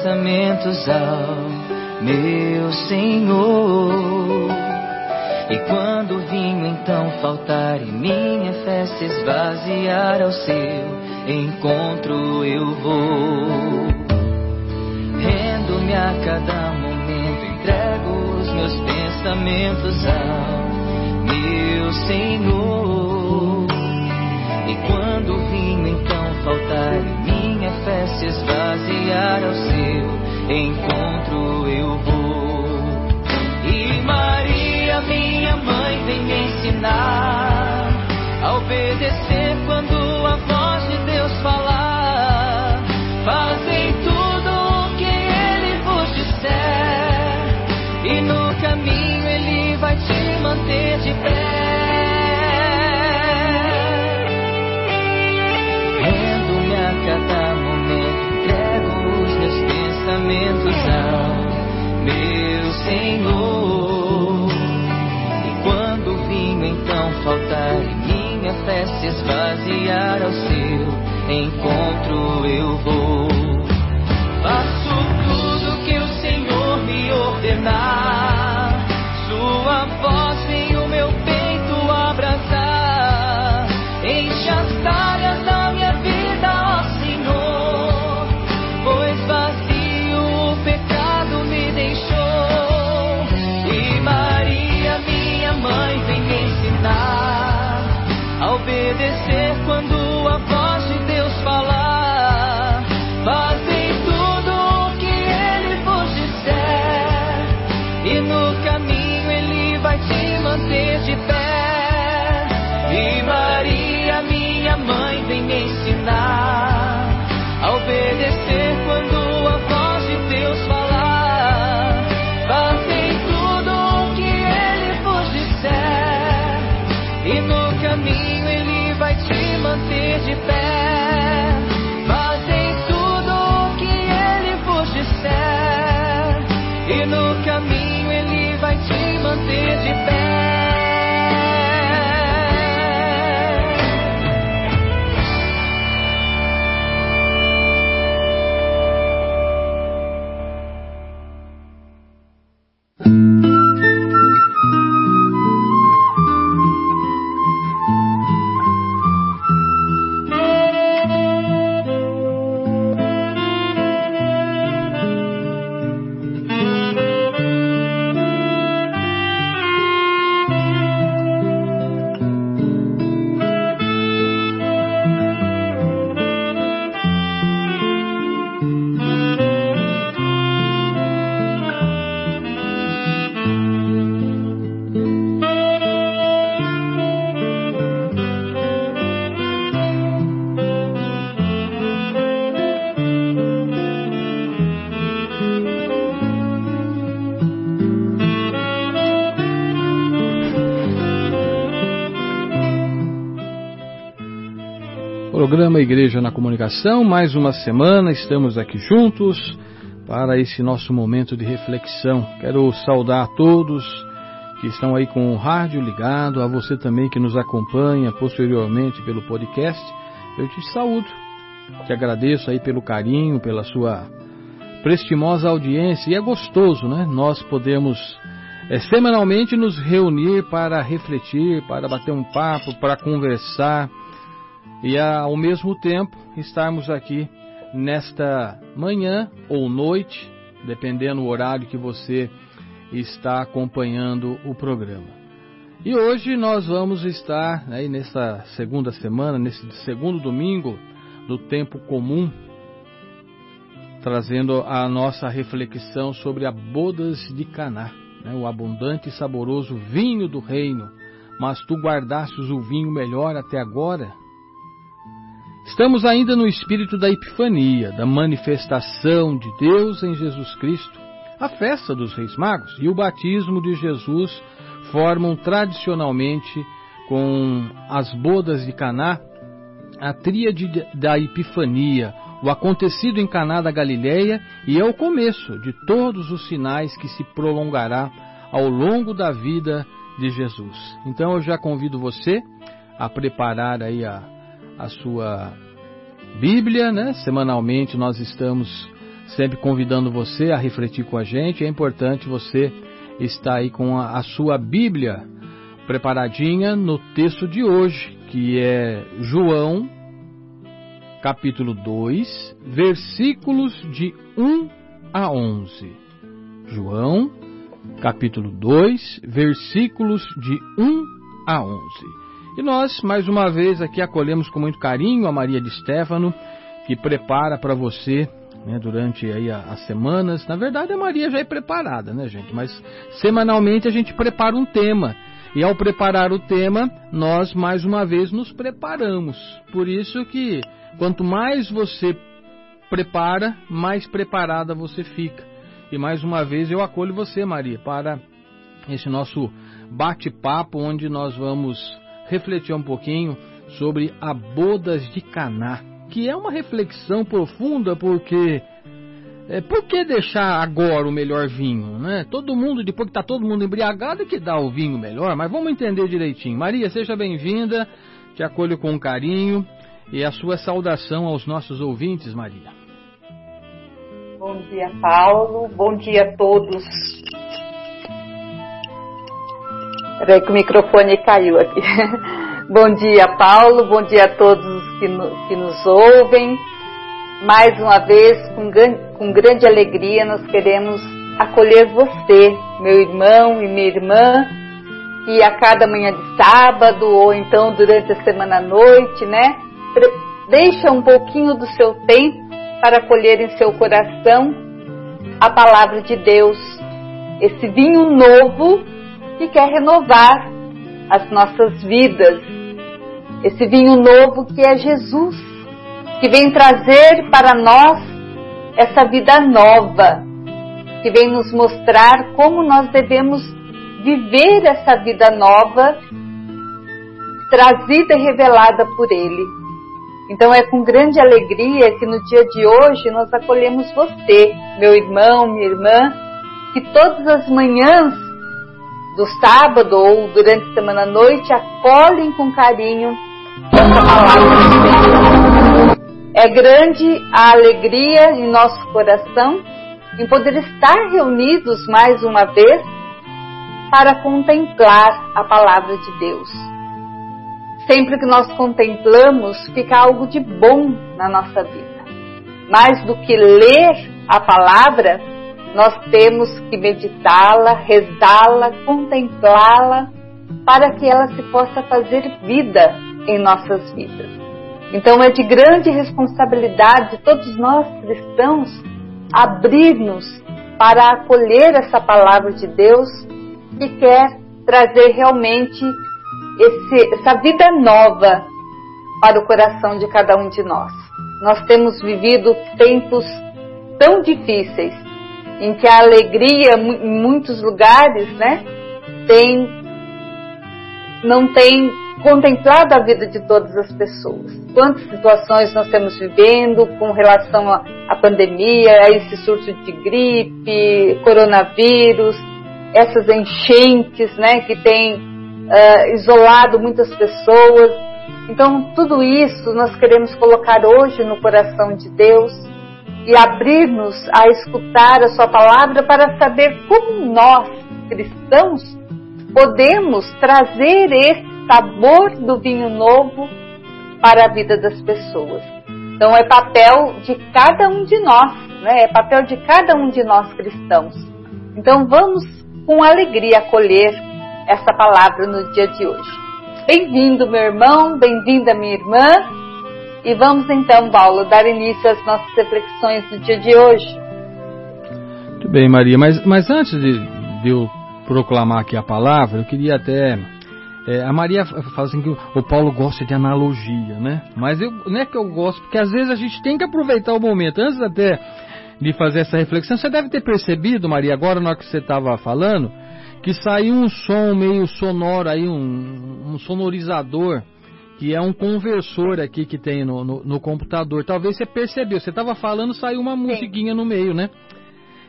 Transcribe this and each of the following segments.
pensamentos ao meu Senhor. E quando o vinho então faltar e minha fé se esvaziar ao seu encontro eu vou. Rendo-me a cada momento, entrego os meus pensamentos ao e no Programa Igreja na Comunicação, mais uma semana, estamos aqui juntos para esse nosso momento de reflexão. Quero saudar a todos que estão aí com o rádio ligado, a você também que nos acompanha posteriormente pelo podcast. Eu te saúdo, te agradeço aí pelo carinho, pela sua prestimosa audiência e é gostoso, né? Nós podemos é, semanalmente nos reunir para refletir, para bater um papo, para conversar e ao mesmo tempo estarmos aqui nesta manhã ou noite, dependendo do horário que você está acompanhando o programa. E hoje nós vamos estar aí nesta segunda semana, nesse segundo domingo do tempo comum, trazendo a nossa reflexão sobre a bodas de Caná, né, o abundante e saboroso vinho do reino. Mas tu guardastes o vinho melhor até agora? Estamos ainda no espírito da Epifania, da manifestação de Deus em Jesus Cristo. A festa dos Reis Magos e o batismo de Jesus formam tradicionalmente com as bodas de Caná a tríade da Epifania, o acontecido em Caná da Galileia e é o começo de todos os sinais que se prolongará ao longo da vida de Jesus. Então eu já convido você a preparar aí a a sua Bíblia, né? Semanalmente nós estamos sempre convidando você a refletir com a gente. É importante você estar aí com a, a sua Bíblia preparadinha no texto de hoje, que é João, capítulo 2, versículos de 1 a 11. João, capítulo 2, versículos de 1 a 11. E nós, mais uma vez, aqui acolhemos com muito carinho a Maria de Stefano, que prepara para você né, durante aí as semanas. Na verdade, a Maria já é preparada, né, gente? Mas semanalmente a gente prepara um tema. E ao preparar o tema, nós mais uma vez nos preparamos. Por isso que quanto mais você prepara, mais preparada você fica. E mais uma vez eu acolho você, Maria, para esse nosso bate-papo onde nós vamos refletir um pouquinho sobre a bodas de Caná, que é uma reflexão profunda porque é, por que deixar agora o melhor vinho, né? Todo mundo, depois que está todo mundo embriagado, é que dá o vinho melhor, mas vamos entender direitinho. Maria, seja bem-vinda, te acolho com carinho e a sua saudação aos nossos ouvintes, Maria. Bom dia, Paulo. Bom dia a todos. Peraí que o microfone caiu aqui. Bom dia, Paulo. Bom dia a todos que, no, que nos ouvem. Mais uma vez, com, com grande alegria, nós queremos acolher você, meu irmão e minha irmã, que a cada manhã de sábado ou então durante a semana à noite, né, deixa um pouquinho do seu tempo para acolher em seu coração a palavra de Deus, esse vinho novo que quer renovar as nossas vidas, esse vinho novo que é Jesus, que vem trazer para nós essa vida nova, que vem nos mostrar como nós devemos viver essa vida nova, trazida e revelada por Ele. Então é com grande alegria que no dia de hoje nós acolhemos você, meu irmão, minha irmã, que todas as manhãs do sábado ou durante a semana à noite acolhem com carinho essa palavra. É grande a alegria em nosso coração em poder estar reunidos mais uma vez para contemplar a palavra de Deus sempre que nós contemplamos, fica algo de bom na nossa vida. Mais do que ler a palavra, nós temos que meditá-la, rezá-la, contemplá-la, para que ela se possa fazer vida em nossas vidas. Então é de grande responsabilidade de todos nós cristãos abrir-nos para acolher essa palavra de Deus que quer trazer realmente esse, essa vida nova para o coração de cada um de nós. Nós temos vivido tempos tão difíceis em que a alegria em muitos lugares, né, tem não tem contemplado a vida de todas as pessoas. Quantas situações nós estamos vivendo com relação à pandemia, a esse surto de gripe, coronavírus, essas enchentes, né, que tem uh, isolado muitas pessoas. Então, tudo isso nós queremos colocar hoje no coração de Deus e abrir-nos a escutar a Sua palavra para saber como nós, cristãos, podemos trazer esse sabor do vinho novo para a vida das pessoas. Então, é papel de cada um de nós, né? é papel de cada um de nós cristãos. Então, vamos com alegria acolher essa palavra no dia de hoje. Bem-vindo, meu irmão, bem-vinda, minha irmã. E vamos então, Paulo, dar início às nossas reflexões do dia de hoje. Muito bem, Maria, mas, mas antes de, de eu proclamar aqui a palavra, eu queria até. É, a Maria fala assim que o Paulo gosta de analogia, né? Mas eu, não é que eu gosto, porque às vezes a gente tem que aproveitar o momento. Antes até de fazer essa reflexão, você deve ter percebido, Maria, agora na hora que você estava falando, que saiu um som meio sonoro aí, um, um sonorizador, que é um conversor aqui que tem no, no, no computador. Talvez você percebeu, você estava falando, saiu uma musiquinha no meio, né?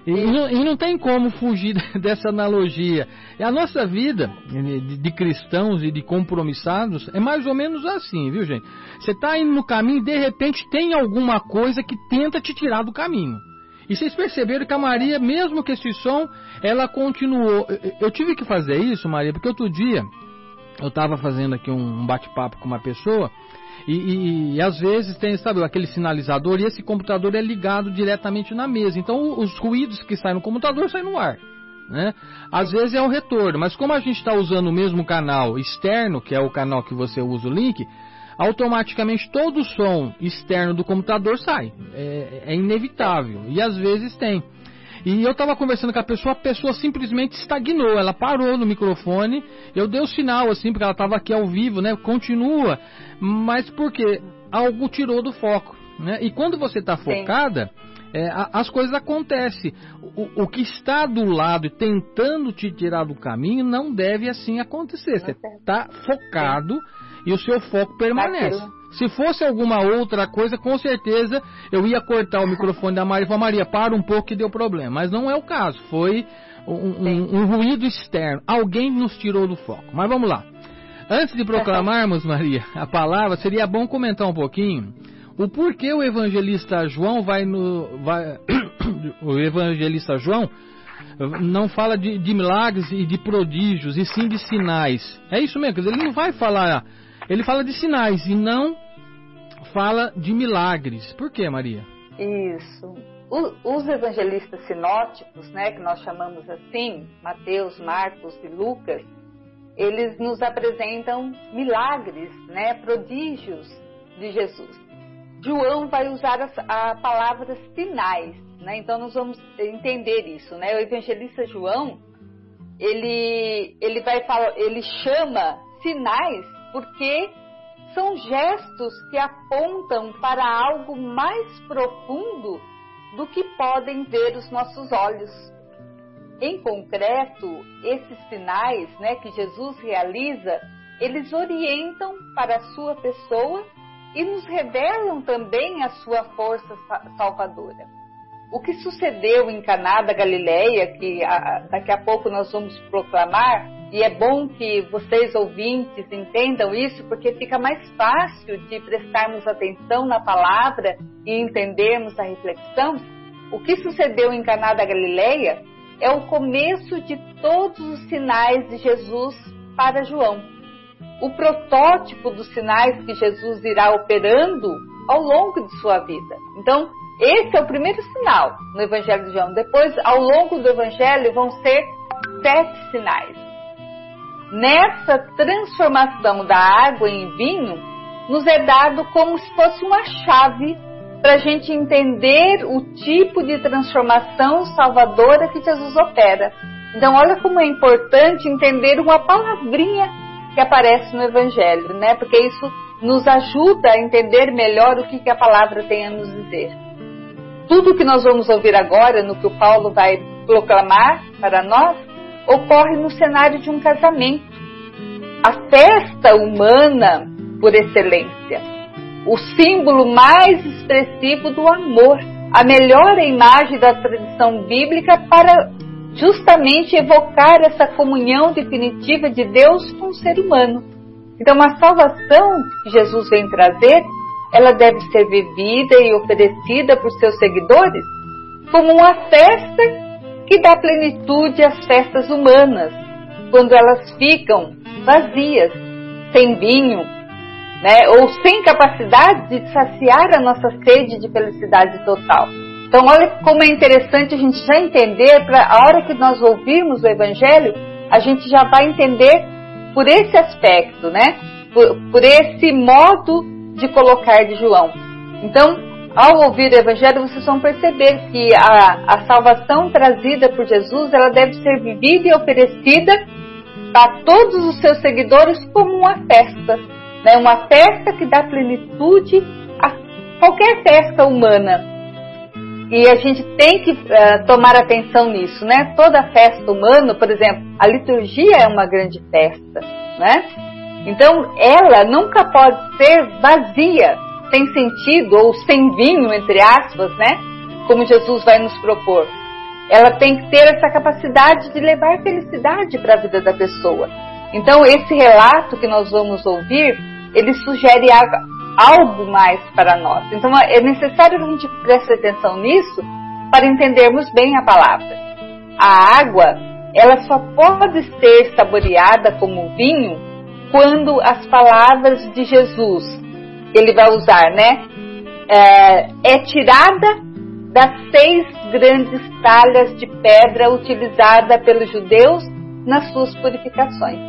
E não, e não, tem como fugir dessa analogia. E a nossa vida de, de, cristãos e de compromissados é mais ou menos assim, viu, gente? Você está indo no caminho e de repente tem alguma coisa que tenta te tirar do caminho. E vocês perceberam que a Maria, mesmo com esse som, ela continuou. Eu tive que fazer isso, Maria, porque outro dia eu estava fazendo aqui um bate-papo com uma pessoa e, e, e, às vezes tem, sabe, aquele sinalizador e esse computador é ligado diretamente na mesa. Então os ruídos que saem no computador saem no ar. Né? Às vezes é o retorno, mas como a gente está usando o mesmo canal externo, que é o canal que você usa o link, automaticamente todo o som externo do computador sai. É, é inevitável. E às vezes tem. E eu estava conversando com a pessoa, a pessoa simplesmente estagnou, ela parou no microfone, eu dei o sinal assim, porque ela estava aqui ao vivo, né? Continua, mas porque algo tirou do foco, né? E quando você está focada, é, as coisas acontecem. O, o, que está do lado e tentando te tirar do caminho não deve assim acontecer. Você está focado e o seu foco permanece. Se fosse alguma outra coisa, com certeza eu ia cortar o microfone da Maria e falar, Maria, para um pouco que deu problema. Mas não é o caso. Foi um, um, um ruído externo. Alguém nos tirou do foco. Mas vamos lá. Antes de proclamarmos, Maria, a palavra, seria bom comentar um pouquinho o porquê o evangelista João vai no. Vai, o evangelista João não fala de, de, milagres e de prodígios, e sim de sinais. É isso mesmo, ele não vai falar ele fala de sinais e não fala de milagres. Por que, Maria? Isso. O, os evangelistas sinóticos, né, que nós chamamos assim, Mateus, Marcos e Lucas, eles nos apresentam milagres, né, prodígios de Jesus. João vai usar a, a palavra sinais, né? Então nós vamos entender isso, né? O evangelista João, ele ele vai falar, ele chama sinais porque são gestos que apontam para algo mais profundo do que podem ver os nossos olhos. Em concreto, esses sinais né, que Jesus realiza, eles orientam para a sua pessoa e nos revelam também a sua força salvadora. O que sucedeu em Caná da Galileia, que daqui a pouco nós vamos proclamar, e é bom que vocês ouvintes entendam isso, porque fica mais fácil de prestarmos atenção na palavra e entendermos a reflexão. O que sucedeu em Caná da Galileia é o começo de todos os sinais de Jesus para João. O protótipo dos sinais que Jesus irá operando ao longo de sua vida. Então, esse é o primeiro sinal no Evangelho de João. Depois, ao longo do Evangelho, vão ser sete sinais nessa transformação da água em vinho, nos é dado como se fosse uma chave para a gente entender o tipo de transformação salvadora que Jesus opera. Então, olha como é importante entender uma palavrinha que aparece no Evangelho, né? Porque isso nos ajuda a entender melhor o que, que a palavra tem a nos dizer. Tudo que nós vamos ouvir agora, no que o Paulo vai proclamar para nós, ocorre no cenário de um casamento. A festa humana por excelência. O símbolo mais expressivo do amor. A melhor imagem da tradição bíblica para justamente evocar essa comunhão definitiva de Deus com o ser humano. Então, a salvação que Jesus vem trazer, ela deve ser vivida e oferecida por seus seguidores como uma festa que dá plenitude às festas humanas, quando elas ficam vazias, sem vinho, né, ou sem capacidade de saciar a nossa sede de felicidade total. Então, olha como é interessante a gente já entender, para a hora que nós ouvirmos o Evangelho, a gente já vai entender por esse aspecto, né? Por, por esse modo de colocar de João. Então, ao ouvir o Evangelho, vocês vão perceber que a, a salvação trazida por Jesus, ela deve ser vivida e oferecida a todos os seus seguidores como uma festa, né? uma festa que dá plenitude a qualquer festa humana. E a gente tem que uh, tomar atenção nisso, né? Toda festa humana, por exemplo, a liturgia é uma grande festa, né? Então, ela nunca pode ser vazia, sem sentido ou sem vinho, entre aspas, né? Como Jesus vai nos propor. ela tem que ter essa capacidade de levar felicidade para a vida da pessoa. Então, esse relato que nós vamos ouvir, ele sugere algo mais para nós. Então, é necessário que a gente preste atenção nisso para entendermos bem a palavra. A água, ela só pode ser saboreada como vinho quando as palavras de Jesus, ele vai usar, né? É, é tirada das seis grandes talhas de pedra utilizada pelos judeus nas suas purificações.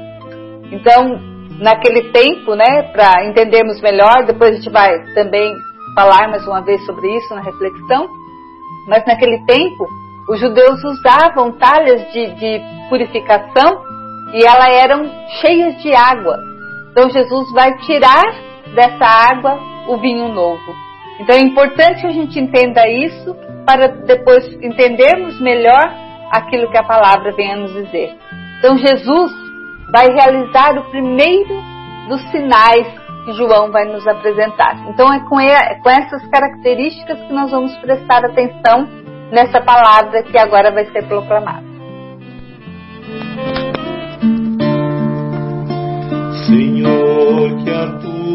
Então, naquele tempo, né, para entendermos melhor, depois a gente vai também falar mais uma vez sobre isso na reflexão, mas naquele tempo os judeus usavam talhas de, de purificação e elas eram cheias de água. Então Jesus vai tirar dessa água o vinho novo. Então é importante que a gente entenda isso para depois entendermos melhor aquilo que a palavra vem a nos dizer. Então Jesus vai realizar o primeiro dos sinais que João vai nos apresentar. Então é com, é com essas características que nós vamos prestar atenção nessa palavra que agora vai ser proclamada.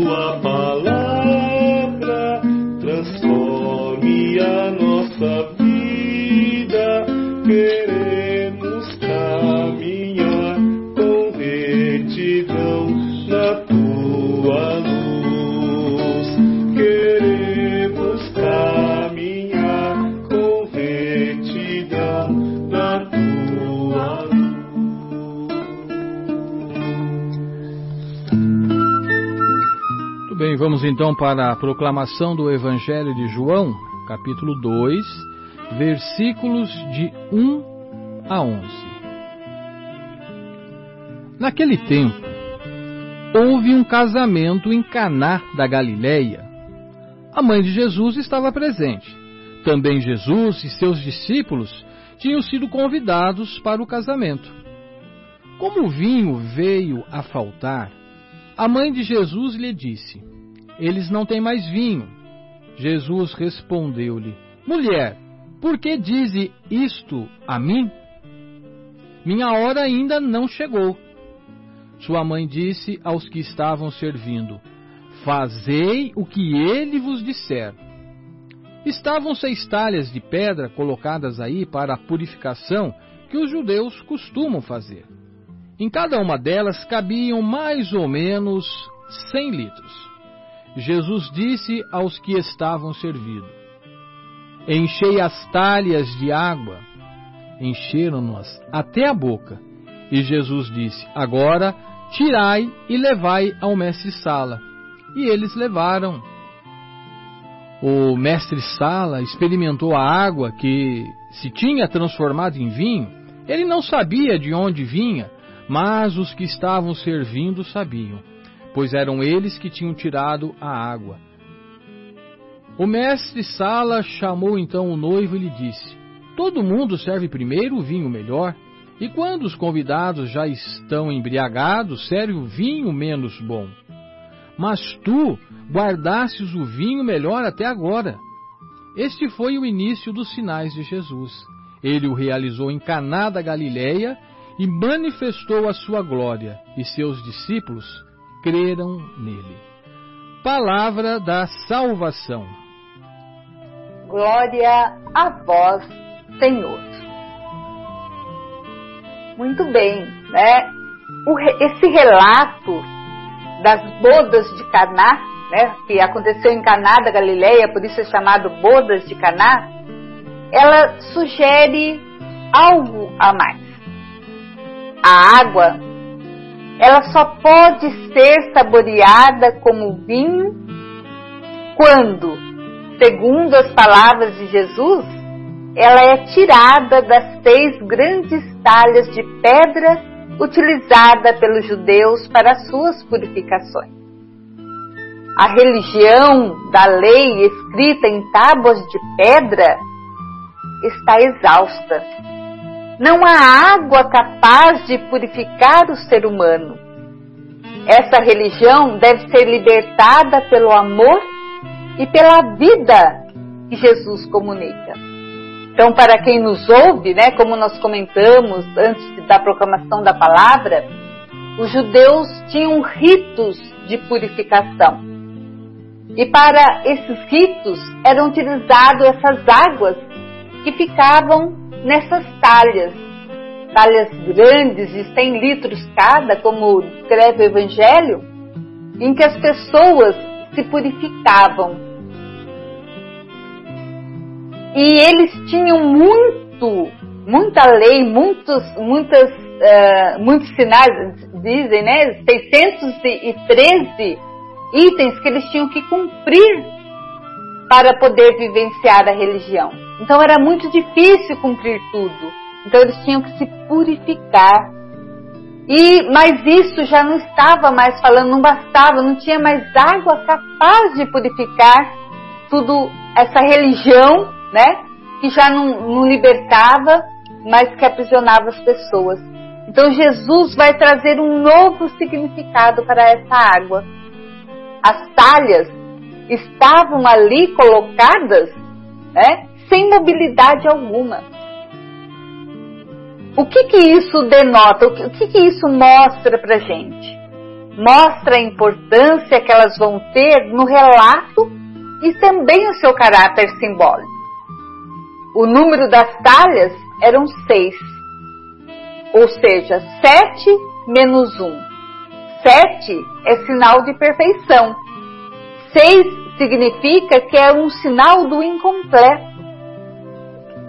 Tua vamos então para a proclamação do Evangelho de João, capítulo 2, versículos de 1 a 11. Naquele tempo, houve um casamento em Caná da Galileia. A mãe de Jesus estava presente. Também Jesus e seus discípulos tinham sido convidados para o casamento. Como o vinho veio a faltar, a mãe de Jesus lhe disse: Eles não têm mais vinho. Jesus respondeu-lhe: Mulher, por que dize isto a mim? Minha hora ainda não chegou. Sua mãe disse aos que estavam servindo: Fazei o que ele vos disser. Estavam seis talhas de pedra colocadas aí para a purificação que os judeus costumam fazer. Em cada uma delas cabiam mais ou menos cem litros. Jesus disse aos que estavam servindo: Enchei as talhas de água. Encheram-nas até a boca. E Jesus disse: Agora tirai e levai ao mestre-sala. E eles levaram. O mestre-sala experimentou a água que se tinha transformado em vinho. Ele não sabia de onde vinha, mas os que estavam servindo sabiam, pois eram eles que tinham tirado a água. O mestre Sala chamou então o noivo e lhe disse: Todo mundo serve primeiro o vinho melhor, e quando os convidados já estão embriagados, serve o vinho menos bom. Mas tu guardastes o vinho melhor até agora. Este foi o início dos sinais de Jesus. Ele o realizou em Caná da Galileia e manifestou a sua glória, e seus discípulos creram nele. Palavra da salvação. Glória a vós, Senhor. Muito bem, né? esse relato das bodas de Caná, né, que aconteceu em Caná da Galileia, por isso é chamado bodas de Caná, ela sugere algo a mais. A água, ela só pode ser saboreada como vinho quando, segundo as palavras de Jesus, ela é tirada das seis grandes talhas de pedra utilizada pelos judeus para suas purificações. A religião da lei escrita em tábuas de pedra está exausta. Não há água capaz de purificar o ser humano. Essa religião deve ser libertada pelo amor e pela vida que Jesus comunica. Então, para quem nos ouve, né, como nós comentamos antes da proclamação da palavra, os judeus tinham ritos de purificação. E para esses ritos eram utilizadas essas águas que ficavam nessas talhas, talhas grandes de 100 litros cada, como descreve o Evangelho, em que as pessoas se purificavam e eles tinham muito, muita lei, muitos, muitas, uh, muitos sinais, dizem, né? 613 itens que eles tinham que cumprir para poder vivenciar a religião. Então era muito difícil cumprir tudo. Então eles tinham que se purificar. E mas isso já não estava mais falando, não bastava, não tinha mais água capaz de purificar tudo essa religião né? Que já não, não libertava, mas que aprisionava as pessoas. Então Jesus vai trazer um novo significado para essa água. As talhas estavam ali colocadas, né, sem mobilidade alguma. O que que isso denota? O que, o que, que isso mostra para gente? Mostra a importância que elas vão ter no relato e também o seu caráter simbólico. O número das talhas eram seis. Ou seja, sete menos um. Sete é sinal de perfeição. Seis significa que é um sinal do incompleto.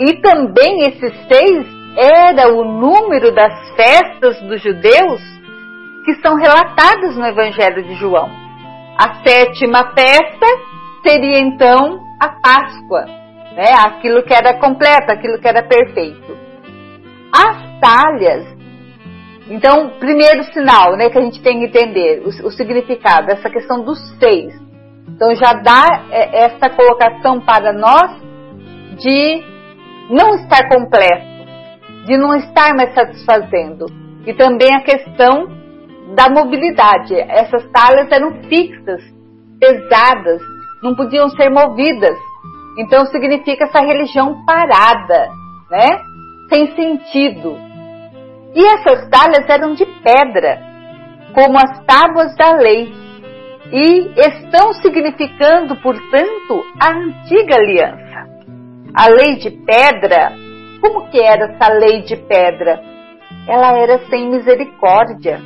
E também esses seis era o número das festas dos judeus que são relatadas no Evangelho de João. A sétima festa seria então a Páscoa, né? Aquilo que era completo, aquilo que era perfeito. As talhas, então, primeiro sinal, né, que a gente tem que entender o, o significado, essa questão dos seis. Então já dá é, essa colocação para nós de não estar completo, de não estar mais satisfazendo. E também a questão da mobilidade. Essas talhas eram fixas, pesadas, não podiam ser movidas. Então significa essa religião parada, né? Sem sentido. E essas talhas eram de pedra, como as tábuas da lei, e estão significando, portanto, a antiga aliança. A lei de pedra, como que era essa lei de pedra? Ela era sem misericórdia,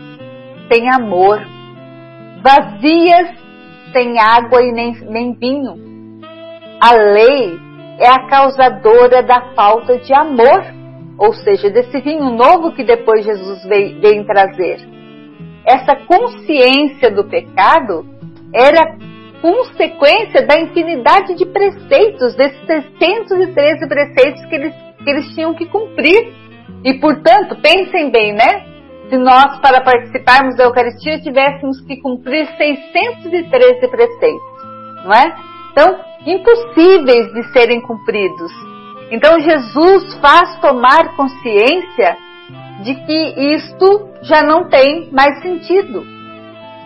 sem amor, vazias, sem água e nem, nem vinho a lei é a causadora da falta de amor, ou seja, desse vinho novo que depois Jesus veio, veio trazer. Essa consciência do pecado era consequência da infinidade de preceitos, desses 613 preceitos que eles, que eles tinham que cumprir. E, portanto, pensem bem, né? Se nós, para participarmos da Eucaristia, tivéssemos que cumprir 613 preceitos, não é? Então, impossíveis de serem cumpridos. Então Jesus faz tomar consciência de que isto já não tem mais sentido.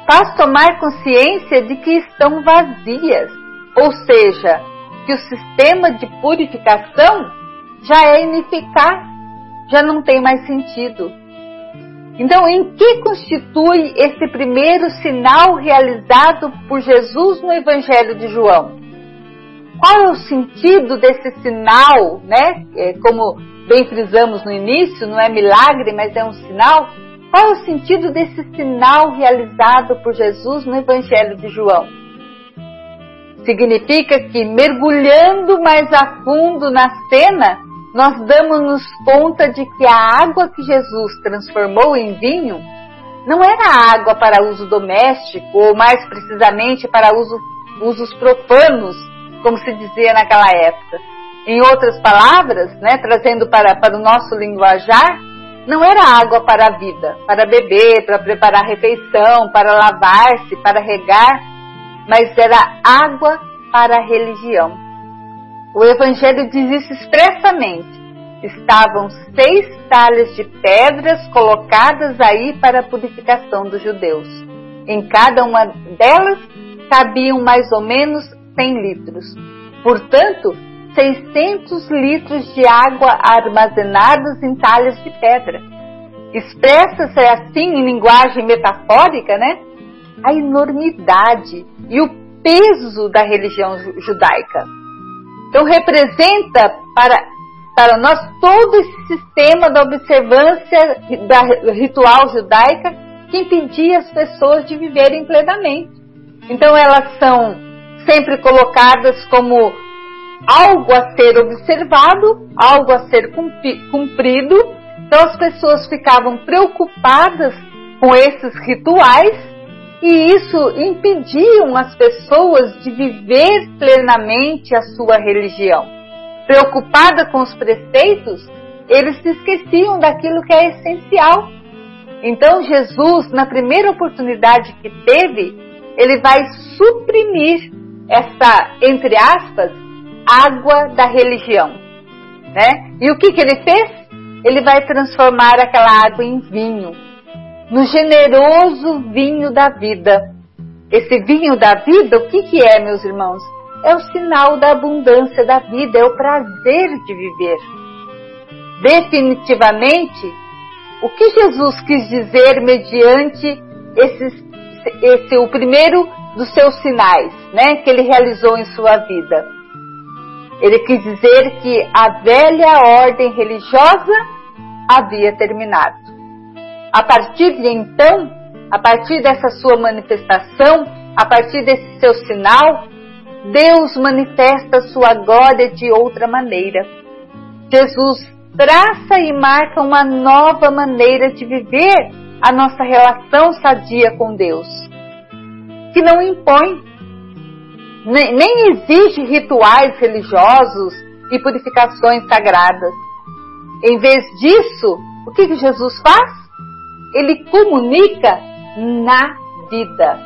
Faz tomar consciência de que estão vazias, ou seja, que o sistema de purificação já é ineficaz, já não tem mais sentido. Então, em que constitui esse primeiro sinal realizado por Jesus no Evangelho de João? Qual é o sentido desse sinal, né? É, como bem frisamos no início, não é milagre, mas é um sinal. Qual é o sentido desse sinal realizado por Jesus no Evangelho de João? Significa que mergulhando mais a fundo na cena, nós damos-nos conta de que a água que Jesus transformou em vinho não era água para uso doméstico, ou mais precisamente para uso, usos profanos como se dizia naquela época. Em outras palavras, né, trazendo para, para o nosso linguajar, não era água para a vida, para beber, para preparar refeição, para lavar-se, para regar, mas era água para a religião. O Evangelho diz isso expressamente. Estavam seis talhas de pedras colocadas aí para a purificação dos judeus. Em cada uma delas cabiam mais ou menos 100 litros. Portanto, 600 litros de água armazenados em talhas de pedra. Expressa-se assim em linguagem metafórica, né? A enormidade e o peso da religião judaica. Então representa para, para nós todo esse sistema da observância da ritual judaica que impedia as pessoas de viverem plenamente. Então elas são sempre colocadas como algo a ser observado, algo a ser cumprido. Então as pessoas ficavam preocupadas com esses rituais e isso impediam as pessoas de viver plenamente a sua religião. Preocupada com os preceitos, eles se esqueciam daquilo que é essencial. Então Jesus, na primeira oportunidade que teve, ele vai suprimir essa, entre aspas, água da religião. Né? E o que, que ele fez? Ele vai transformar aquela água em vinho, no generoso vinho da vida. Esse vinho da vida, o que, que é, meus irmãos? É o sinal da abundância da vida, é o prazer de viver. Definitivamente, o que Jesus quis dizer mediante esse o primeiro dos seus sinais, né, que ele realizou em sua vida? Ele quis dizer que a velha ordem religiosa havia terminado. A partir de então, a partir dessa sua manifestação, a partir desse seu sinal, Deus manifesta sua glória de outra maneira. Jesus traça e marca uma nova maneira de viver a nossa relação sadia com Deus, que não impõe, nem, nem exige rituais religiosos e purificações sagradas. Em vez disso, o que, que Jesus faz? Ele comunica na vida.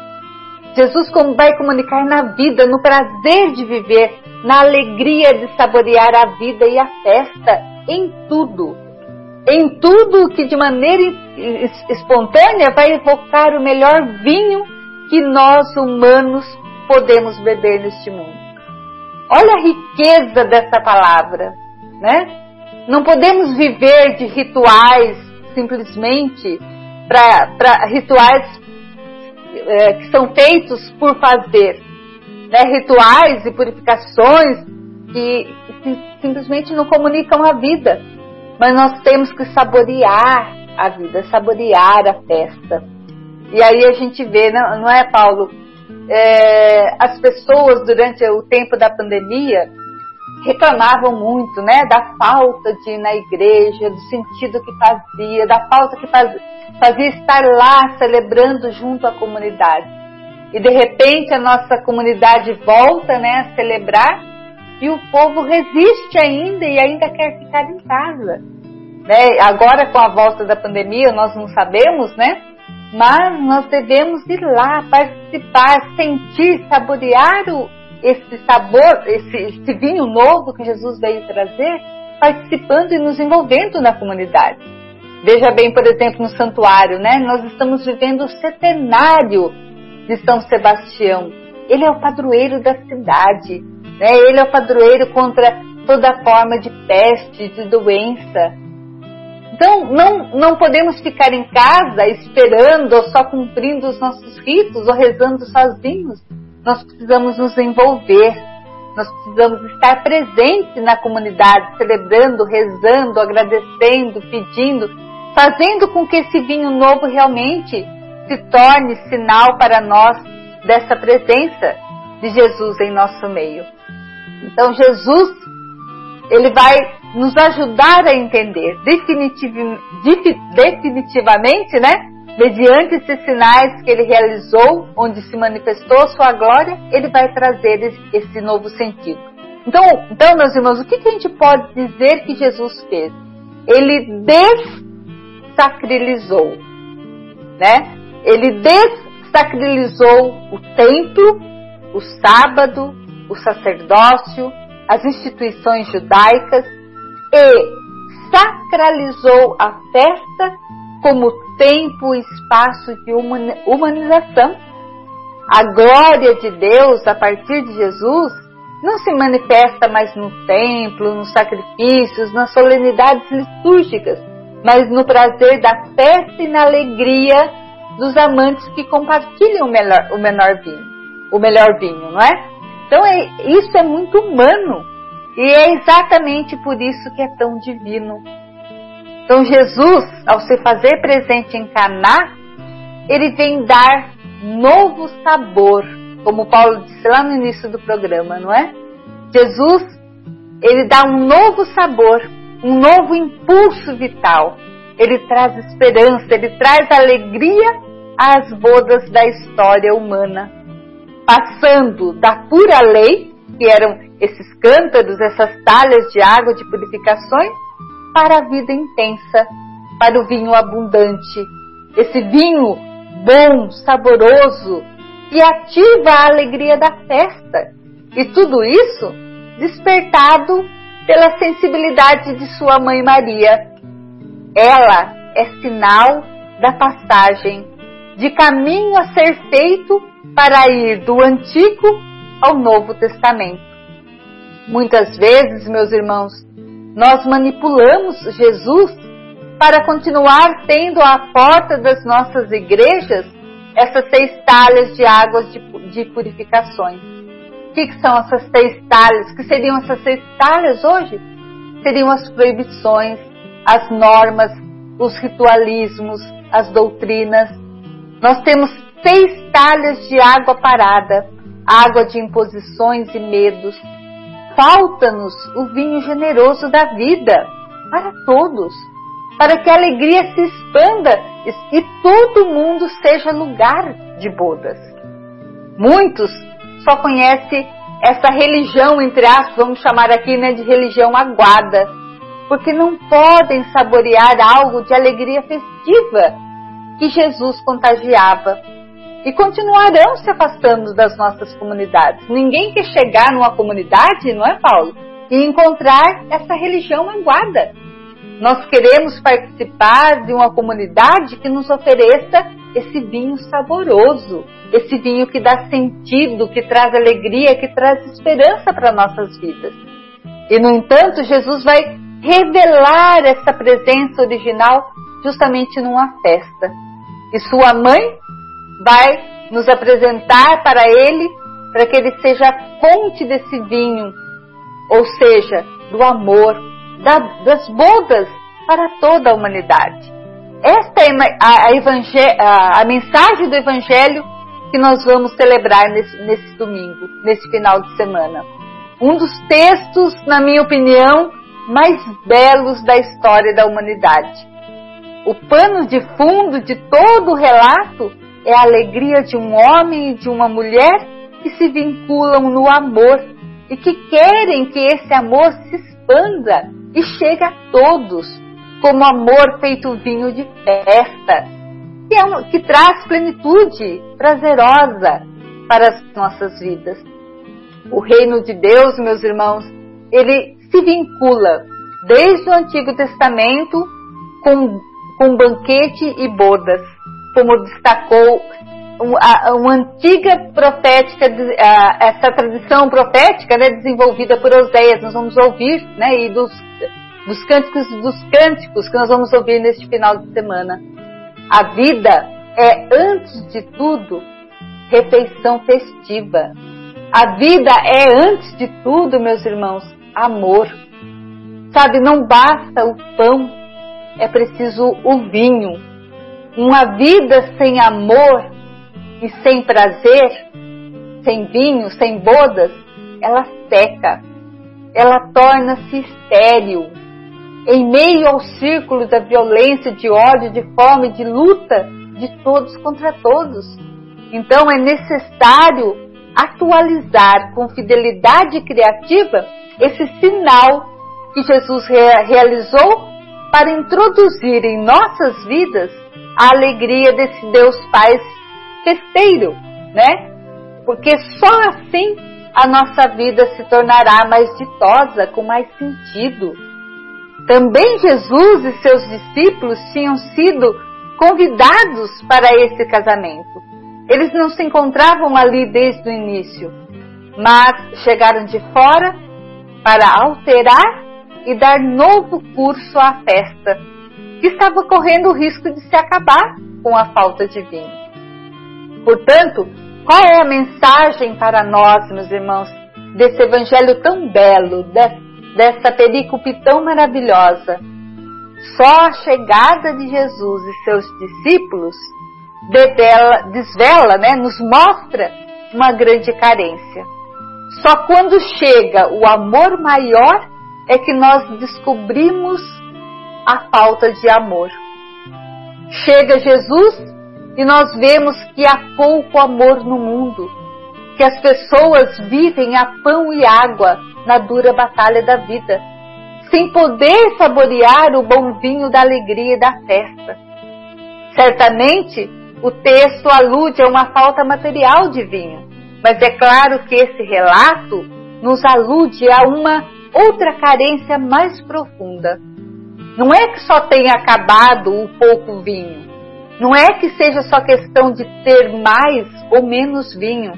Jesus vai comunicar na vida, no prazer de viver, na alegria de saborear a vida e a festa, em tudo. Em tudo que de maneira espontânea vai evocar o melhor vinho que nós humanos podemos beber neste mundo. Olha a riqueza dessa palavra, né? Não podemos viver de rituais simplesmente para rituais é, que são feitos por fazer, né? Rituais e purificações que simplesmente não comunicam a vida, mas nós temos que saborear a vida, saborear a festa. E aí a gente vê, não, é, Paulo? É, as pessoas durante o tempo da pandemia reclamavam muito, né, da falta de ir na igreja, do sentido que fazia, da falta que faz, fazia estar lá celebrando junto à comunidade. E de repente a nossa comunidade volta, né, a celebrar e o povo resiste ainda e ainda quer ficar em casa. Né? Agora com a volta da pandemia nós não sabemos, né? Mas nós devemos ir lá, participar, sentir, saborear o, esse sabor, esse, esse vinho novo que Jesus veio trazer, participando e nos envolvendo na comunidade. Veja bem, por exemplo, no santuário, né? Nós estamos vivendo o centenário de São Sebastião. Ele é o padroeiro da cidade, né? Ele é o padroeiro contra toda forma de peste, de doença. Então, não, não podemos ficar em casa esperando ou só cumprindo os nossos ritos ou rezando sozinhos. Nós precisamos nos envolver, nós precisamos estar presentes na comunidade, celebrando, rezando, agradecendo, pedindo, fazendo com que esse vinho novo realmente se torne sinal para nós dessa presença de Jesus em nosso meio. Então, Jesus, ele vai nos ajudar a entender definitiv, definitivamente, né? Mediante esses sinais que ele realizou, onde se manifestou a sua glória, ele vai trazer esse novo sentido. Então, então meus irmãos, o que, que a gente pode dizer que Jesus fez? Ele dessacralizou, né? Ele dessacralizou o templo, o sábado, o sacerdócio, as instituições judaicas e sacralizou a festa como tempo e espaço de humanização. A glória de Deus a partir de Jesus não se manifesta mais no templo, nos sacrifícios, nas solenidades litúrgicas, mas no prazer da festa e na alegria dos amantes que compartilham o melhor, o menor vinho, o melhor vinho, não é? Então é, isso é muito humano e é exatamente por isso que é tão divino. Então Jesus, ao se fazer presente em Caná, ele vem dar novo sabor, como Paulo disse lá no início do programa, não é? Jesus, ele dá um novo sabor, um novo impulso vital. Ele traz esperança, ele traz alegria às bodas da história humana, passando da pura lei, que eram esses cântaros, essas talhas de água de purificações, para a vida intensa, para o vinho abundante, esse vinho bom, saboroso, que ativa a alegria da festa. E tudo isso despertado pela sensibilidade de sua mãe Maria. Ela é sinal da passagem, de caminho a ser feito para ir do Antigo ao Novo Testamento. Muitas vezes, meus irmãos, nós manipulamos Jesus para continuar tendo à porta das nossas igrejas essas seis talhas de águas de, de purificações. O que, que, são essas seis talhas? O que seriam essas seis talhas hoje? Seriam as proibições, as normas, os ritualismos, as doutrinas. Nós temos seis talhas de água parada, água de imposições e medos. Falta-nos o vinho generoso da vida para todos, para que a alegria se expanda e todo mundo seja lugar de bodas. Muitos só conhecem essa religião, entre aspas, vamos chamar aqui né, de religião aguada, porque não podem saborear algo de alegria festiva que Jesus contagiava. E continuarão se afastando das nossas comunidades. Ninguém quer chegar numa comunidade, não é, Paulo? E encontrar essa religião aguada nós queremos participar de uma comunidade que nos ofereça esse vinho saboroso, esse vinho que dá sentido, que traz alegria, que traz esperança para nossas vidas. E no entanto, Jesus vai revelar essa presença original justamente numa festa. E sua mãe vai nos apresentar para ele, para que ele seja a fonte desse vinho, ou seja, do amor, da, das bodas para toda a humanidade. Esta é a, a, a, mensagem do Evangelho que nós vamos celebrar nesse, nesse domingo, nesse final de semana. Um dos textos, na minha opinião, mais belos da história da humanidade. O pano de fundo de todo o relato é a alegria de um homem e de uma mulher que se vinculam no amor e que querem que esse amor se expanda e chega a todos, como amor feito vinho de festa, que, é um, que traz plenitude prazerosa para as nossas vidas. O reino de Deus, meus irmãos, ele se vincula desde o Antigo Testamento com, com banquete e bodas, como destacou uma antiga profética, essa tradição profética né, desenvolvida por Oséias, nós vamos ouvir, né, e dos, dos cânticos dos cânticos que nós vamos ouvir neste final de semana. A vida é, antes de tudo, refeição festiva. A vida é, antes de tudo, meus irmãos, amor. Sabe, não basta o pão, é preciso o vinho. Uma vida sem amor e sem prazer, sem vinho, sem bodas, ela seca, ela torna-se estéril. Em meio ao círculo da violência, de ódio, de fome, de luta de todos contra todos. Então é necessário atualizar com fidelidade criativa esse sinal que Jesus realizou para introduzir em nossas vidas a alegria desse Deus Pai festeiro, né? Porque só assim a nossa vida se tornará mais ditosa, com mais sentido. Também Jesus e seus discípulos tinham sido convidados para esse casamento. Eles não se encontravam ali desde o início, mas chegaram de fora para alterar e dar novo curso à festa, que estava correndo o risco de se acabar com a falta de vinho. Portanto, qual é a mensagem para nós, meus irmãos, desse evangelho tão belo, dessa perícope tão maravilhosa? Só a chegada de Jesus e seus discípulos devela, desvela, né, nos mostra uma grande carência. Só quando chega o amor maior é que nós descobrimos a falta de amor. Chega Jesus e nós vemos que há pouco amor no mundo, que as pessoas vivem a pão e água na dura batalha da vida, sem poder saborear o bom vinho da alegria e da festa. Certamente, o texto alude a uma falta material de vinho, mas é claro que esse relato nos alude a uma outra carência mais profunda. Não é que só tenha acabado o pouco vinho, não é que seja só questão de ter mais ou menos vinho.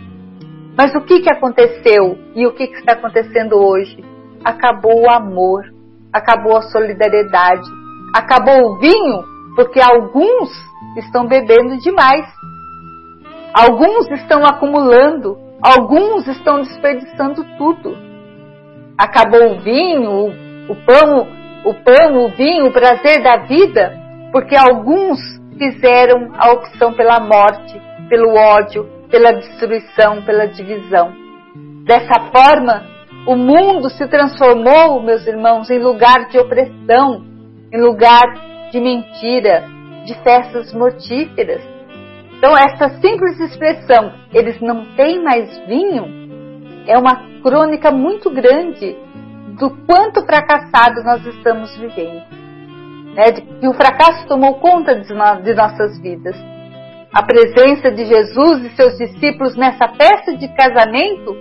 Mas o que, que aconteceu e o que, que está acontecendo hoje? Acabou o amor, acabou a solidariedade, acabou o vinho porque alguns estão bebendo demais. Alguns estão acumulando, alguns estão desperdiçando tudo. Acabou o vinho, o, pão, o pão, o vinho, o prazer da vida, porque alguns fizeram a opção pela morte, pelo ódio, pela destruição, pela divisão. Dessa forma, o mundo se transformou, meus irmãos, em lugar de opressão, em lugar de mentira, de festas mortíferas. Então, essa simples expressão, eles não têm mais vinho, é uma crônica muito grande do quanto fracassado nós estamos vivendo né, que o fracasso tomou conta de, no, de nossas vidas. A presença de Jesus e seus discípulos nessa festa de casamento,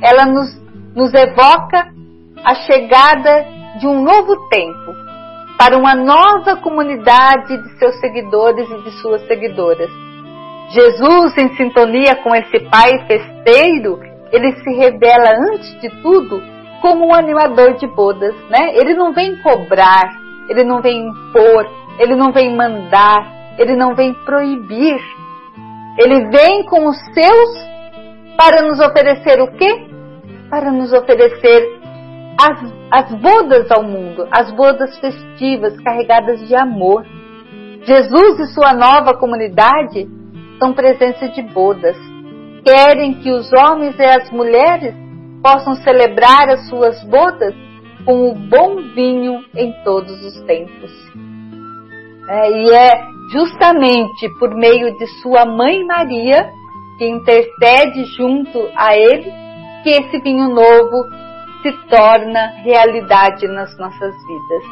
ela nos, nos evoca a chegada de um novo tempo para uma nova comunidade de seus seguidores e de suas seguidoras. Jesus, em sintonia com esse Pai festeiro, ele se revela antes de tudo como um animador de bodas, né? Ele não vem cobrar, ele não vem impor, ele não vem mandar, ele não vem proibir. Ele vem com os seus para nos oferecer o quê? Para nos oferecer as, as bodas ao mundo, as bodas festivas carregadas de amor. Jesus e sua nova comunidade são presença de bodas. Querem que os homens e as mulheres possam celebrar as suas bodas com o bom vinho em todos os tempos. É, e é justamente por meio de sua mãe Maria, que intercede junto a ele, que esse vinho novo se torna realidade nas nossas vidas.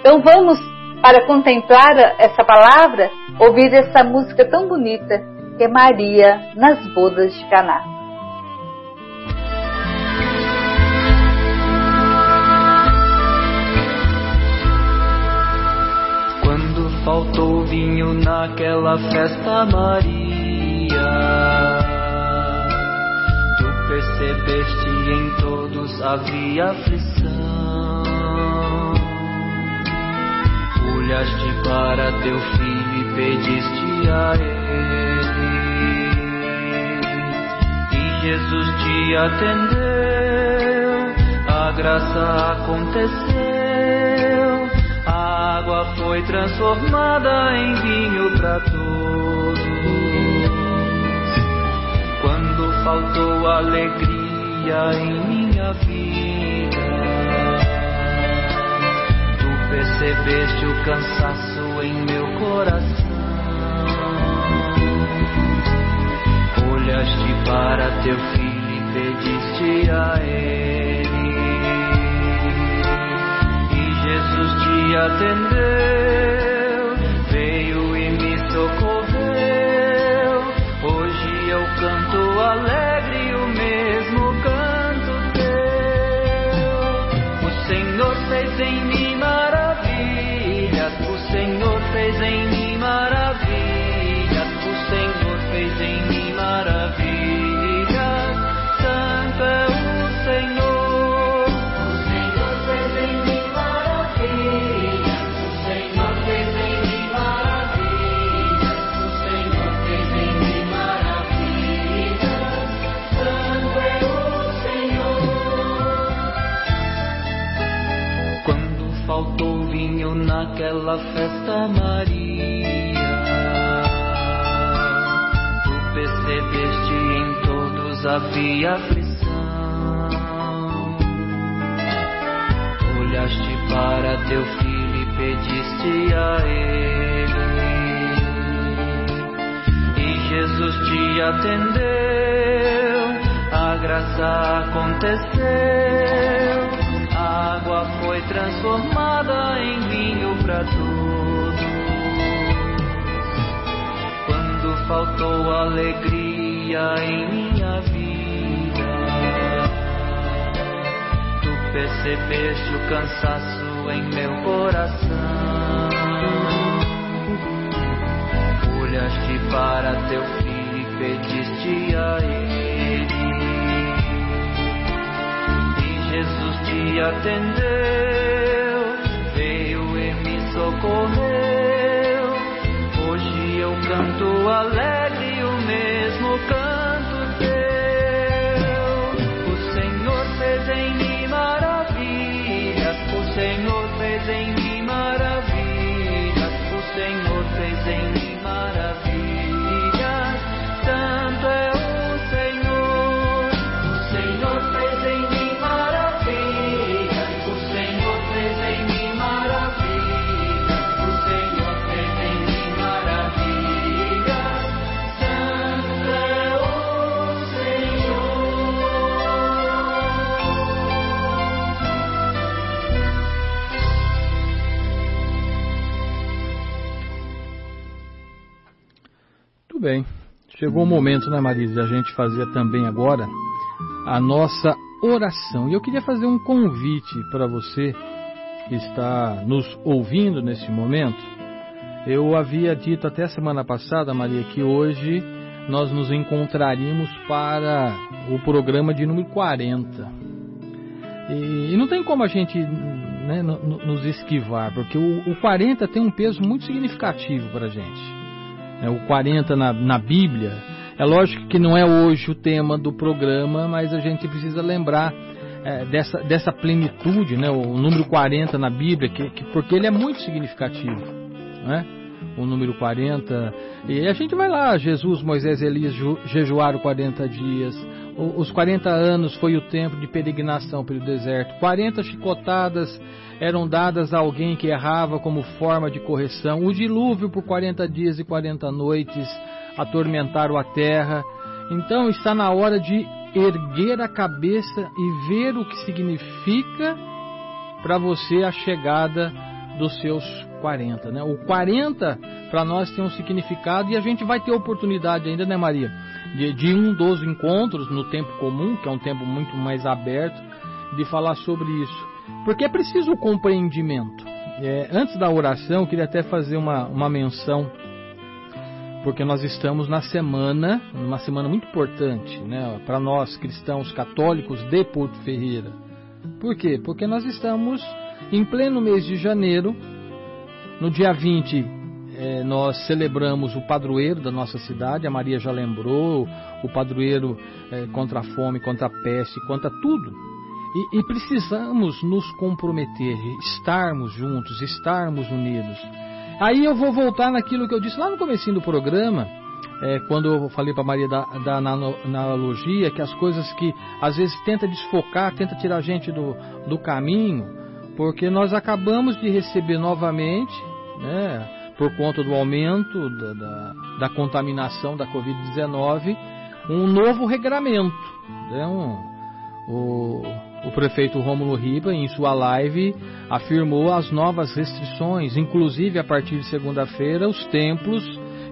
Então vamos, para contemplar essa palavra, ouvir essa música tão bonita que é Maria nas bodas de Caná. Faltou vinho naquela festa, Maria. Tu percebeste em todos havia aflição. Olhaste para teu filho e pediste a ele. E Jesus te atendeu, a graça aconteceu água foi transformada em vinho para todos. Quando faltou alegria em minha vida, tu percebeste o cansaço em meu coração. Olhaste para teu filho e pediste a ele me atendeu, veio e me socorreu. Hoje eu canto alegre naquela festa, Maria. Tu percebeste em todos havia aflição. Olhaste para teu filho e pediste a ele. E Jesus te atendeu, a graça aconteceu foi transformada em vinho para todos. Quando faltou alegria em minha vida, tu percebeste o cansaço em meu coração. Olhaste para teu filho e pediste a ele. Jesus te atendeu, veio e me socorreu. Hoje eu canto alegre o mesmo canto bem. Chegou o momento, né, Marisa, da gente fazer também agora a nossa oração. E eu queria fazer um convite para você que está nos ouvindo nesse momento. Eu havia dito até semana passada, Maria, que hoje nós nos encontraríamos para o programa de número 40. E, e não tem como a gente né, no- no- nos esquivar, porque o, o 40 tem um peso muito significativo para a gente é, o 40 na, na Bíblia. É lógico que não é hoje o tema do programa, mas a gente precisa lembrar é, dessa, dessa plenitude, né, o número 40 na Bíblia, que, que- porque ele é muito significativo. Né? O número 40. E a gente vai lá, Jesus, Moisés e Elias ju- jejuaram 40 dias. Os 40 anos foi o tempo de peregrinação pelo deserto. 40 chicotadas eram dadas a alguém que errava como forma de correção. O dilúvio por 40 dias e 40 noites atormentaram a terra. Então está na hora de erguer a cabeça e ver o que significa para você a chegada dos seus 40. Né? O 40 para nós tem um significado e a gente vai ter oportunidade ainda, né, Maria? De, de um dos encontros no tempo comum, que é um tempo muito mais aberto, de falar sobre isso. Porque é preciso o compreendimento. É, antes da oração, eu queria até fazer uma, uma menção, porque nós estamos na semana, uma semana muito importante, né, para nós cristãos católicos de Porto Ferreira. Por quê? Porque nós estamos em pleno mês de janeiro, no dia 20, eh, nós celebramos o padroeiro da nossa cidade, a Maria já lembrou, o padroeiro eh, contra a fome, contra a peste, contra tudo. E, e precisamos nos comprometer, estarmos juntos, estarmos unidos. Aí eu vou voltar naquilo que eu disse lá no comecinho do programa, é, quando eu falei para Maria da, da analogia, que as coisas que às vezes tenta desfocar, tenta tirar a gente do, do caminho, porque nós acabamos de receber novamente, né, por conta do aumento da, da, da contaminação da Covid-19, um novo regramento. Né, um, o, o prefeito Rômulo Riba, em sua live, afirmou as novas restrições, inclusive a partir de segunda-feira, os templos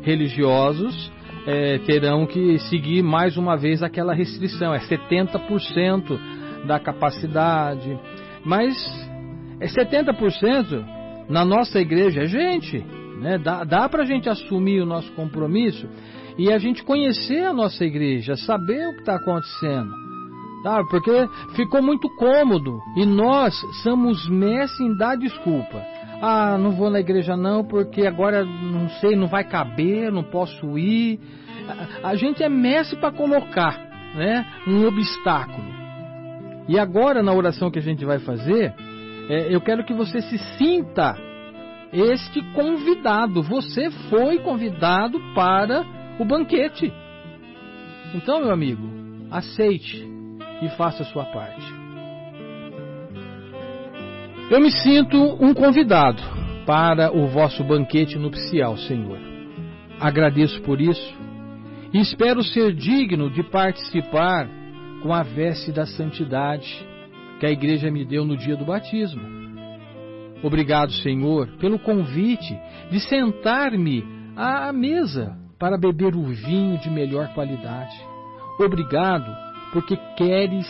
religiosos eh, terão que seguir mais uma vez aquela restrição, é 70% da capacidade. Mas é 70% na nossa igreja é gente, né? Dá, dá para a gente assumir o nosso compromisso e a gente conhecer a nossa igreja, saber o que está acontecendo. Tá? Porque ficou muito cômodo e nós somos mestres em dar desculpa. Ah, não vou na igreja não porque agora não sei, não vai caber, não posso ir. A, a gente é mestre para colocar, né, um obstáculo. E agora na oração que a gente vai fazer, é, eu quero que você se sinta este convidado. Você foi convidado para o banquete. Então, meu amigo, aceite e faça a sua parte. Eu me sinto um convidado para o vosso banquete nupcial, Senhor. Agradeço por isso e espero ser digno de participar com a veste da santidade que a igreja me deu no dia do batismo. Obrigado, Senhor, pelo convite de sentar-me à mesa para beber o vinho de melhor qualidade. Obrigado, porque queres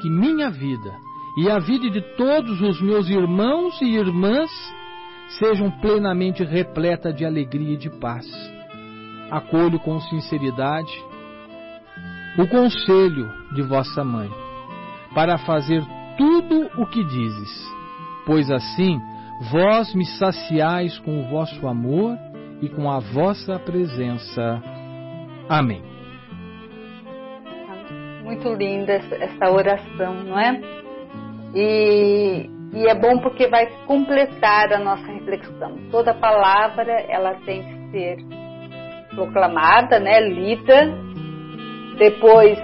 que minha vida e a vida de todos os meus irmãos e irmãs sejam plenamente repleta de alegria e de paz. Acolho com sinceridade o conselho de vossa mãe, para fazer tudo o que dizes, pois assim vós me saciais com o vosso amor e com a vossa presença. Amém. Muito linda essa oração, não é? E, e é bom porque vai completar a nossa reflexão. Toda palavra ela tem que ser proclamada, né, lida, depois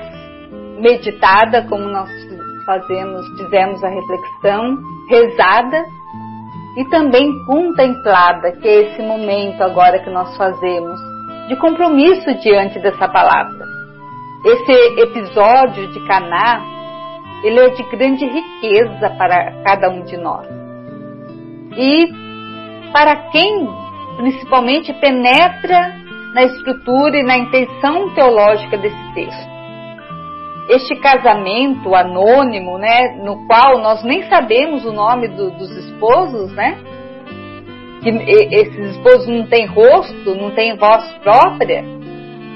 meditada, como nós fazemos, fizemos a reflexão, rezada e também contemplada, que é esse momento agora que nós fazemos de compromisso diante dessa palavra. Esse episódio de Caná, ele é de grande riqueza para cada um de nós. E para quem principalmente penetra na estrutura e na intenção teológica desse texto este casamento anônimo, né, no qual nós nem sabemos o nome do, dos esposos, né? Que esses esposos não têm rosto, não têm voz própria.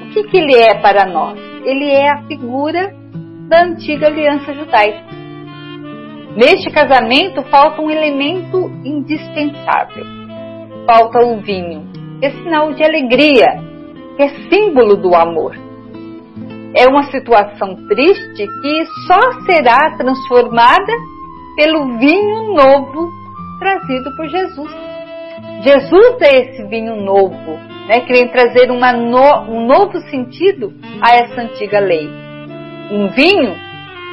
O que, que ele é para nós? Ele é a figura da antiga aliança judaica. Neste casamento falta um elemento indispensável. Falta o vinho, que é sinal de alegria, que é símbolo do amor é uma situação triste que só será transformada pelo vinho novo trazido por Jesus. Jesus é esse vinho novo, né, que vem trazer no, um novo sentido a essa antiga lei. Um vinho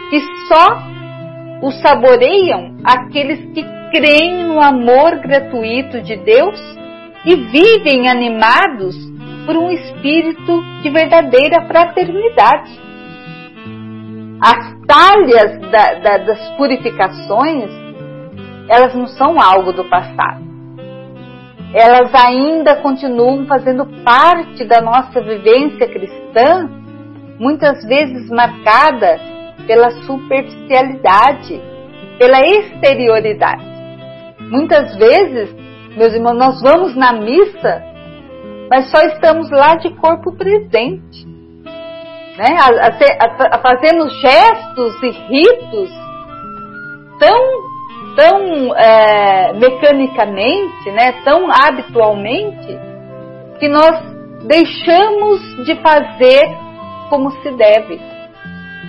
que só o saboreiam aqueles que creem no amor gratuito de Deus e vivem animados por um espírito de verdadeira fraternidade. As talhas da, da, das purificações, elas não são algo do passado. Elas ainda continuam fazendo parte da nossa vivência cristã, muitas vezes marcada pela superficialidade, pela exterioridade. Muitas vezes, meus irmãos, nós vamos na missa mas só estamos lá de corpo presente. Né? A, a, a fazendo gestos e ritos tão, tão é, mecanicamente, né? tão habitualmente, que nós deixamos de fazer como se deve.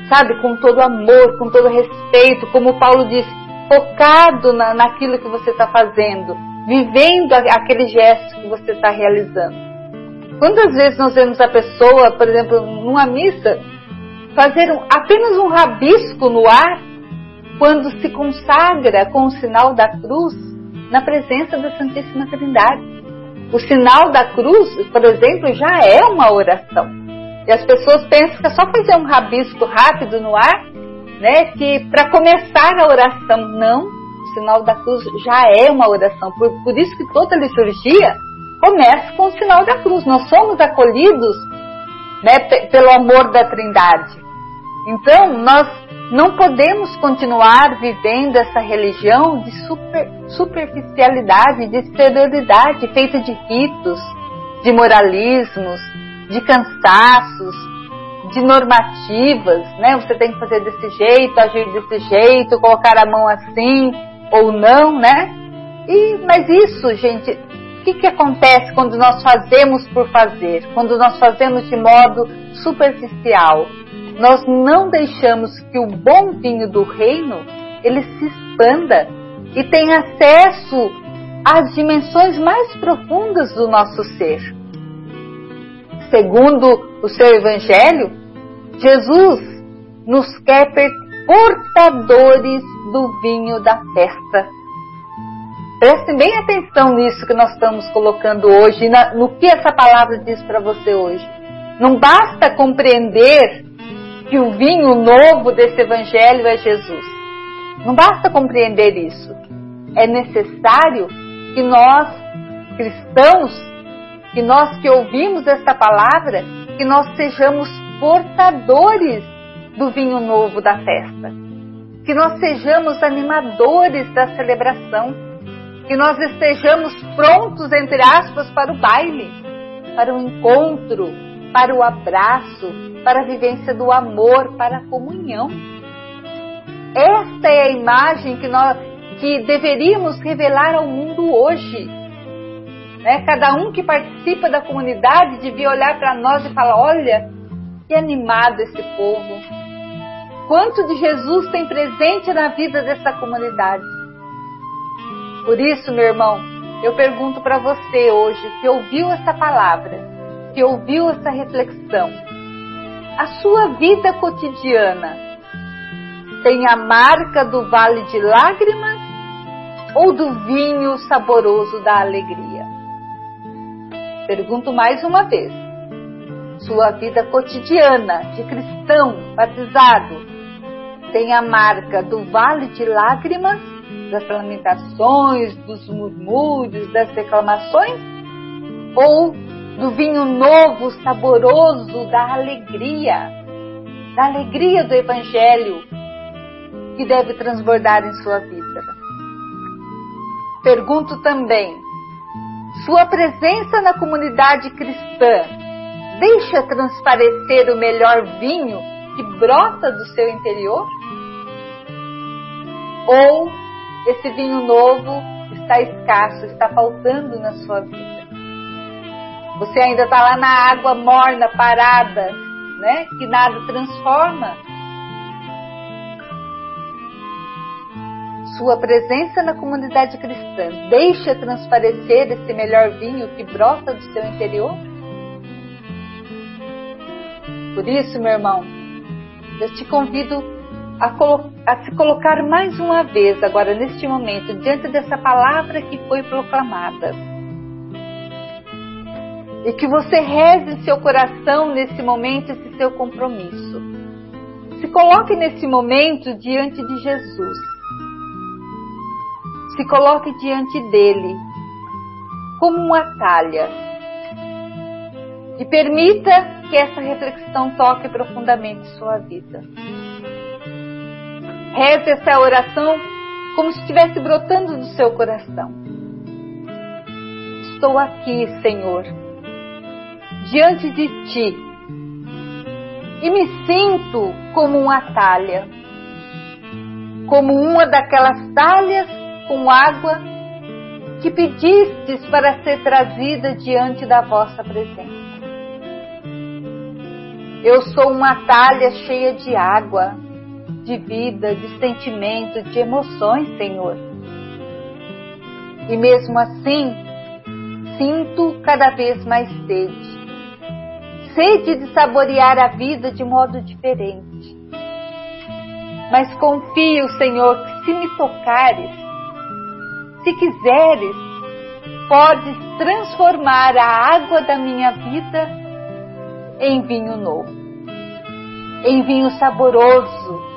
Sabe, com todo amor, com todo respeito, como Paulo diz, focado na, naquilo que você está fazendo, vivendo aquele gesto que você está realizando. Quantas vezes nós vemos a pessoa, por exemplo, numa missa, fazer um, apenas um rabisco no ar quando se consagra com o sinal da cruz na presença da Santíssima Trindade. O sinal da cruz, por exemplo, já é uma oração. E as pessoas pensam que é só fazer um rabisco rápido no ar, né, que para começar a oração, não. O sinal da cruz já é uma oração. Por, por isso que toda liturgia começa com o sinal da cruz. Nós somos acolhidos né, pelo amor da Trindade. Então, nós não podemos continuar vivendo essa religião de super, superficialidade, de exterioridade, feita de ritos, de moralismos, de cansaços, de normativas, né? Você tem que fazer desse jeito, agir desse jeito, colocar a mão assim ou não, né? E, mas isso, gente, que, que acontece quando nós fazemos por fazer, quando nós fazemos de modo superficial? Nós não deixamos que o bom vinho do reino ele se expanda e tem acesso às dimensões mais profundas do nosso ser. Segundo o seu Evangelho, Jesus nos quer portadores do vinho da festa. Prestem bem atenção nisso que nós estamos colocando hoje, no que essa palavra diz para você hoje. Não basta compreender que o vinho novo desse evangelho é Jesus. Não basta compreender isso. É necessário que nós, cristãos, que nós que ouvimos esta palavra, que nós sejamos portadores do vinho novo da festa. Que nós sejamos animadores da celebração. Que nós estejamos prontos, entre aspas, para o baile, para o encontro, para o abraço, para a vivência do amor, para a comunhão. Esta é a imagem que nós que deveríamos revelar ao mundo hoje. Né? Cada um que participa da comunidade devia olhar para nós e falar: olha, que animado esse povo. Quanto de Jesus tem presente na vida dessa comunidade. Por isso, meu irmão, eu pergunto para você hoje, que ouviu essa palavra, que ouviu essa reflexão, a sua vida cotidiana tem a marca do vale de lágrimas ou do vinho saboroso da alegria? Pergunto mais uma vez. Sua vida cotidiana de cristão batizado tem a marca do vale de lágrimas, das lamentações, dos murmúrios, das reclamações? Ou do vinho novo, saboroso, da alegria, da alegria do Evangelho que deve transbordar em sua vida. Pergunto também: sua presença na comunidade cristã deixa transparecer o melhor vinho que brota do seu interior? Ou esse vinho novo está escasso, está faltando na sua vida? Você ainda está lá na água morna, parada, né? Que nada transforma. Sua presença na comunidade cristã deixa transparecer esse melhor vinho que brota do seu interior? Por isso, meu irmão, eu te convido a, a, se colocar mais uma vez, agora neste momento, diante dessa palavra que foi proclamada e que você reze seu coração nesse momento esse seu compromisso. Se coloque nesse momento diante de Jesus. Se coloque diante dele como uma talha. E permita que essa reflexão toque profundamente sua vida. Reze essa oração como se estivesse brotando do seu coração. Estou aqui, Senhor diante de ti e me sinto como uma talha, como uma daquelas talhas com água que pedistes para ser trazida diante da vossa presença. Eu sou uma talha cheia de água, de vida, de sentimento, de emoções, Senhor. E mesmo assim, sinto cada vez mais sede sede de saborear a vida de modo diferente. Mas confio, Senhor, que se me tocares, se quiseres, podes transformar a água da minha vida em vinho novo, em vinho saboroso,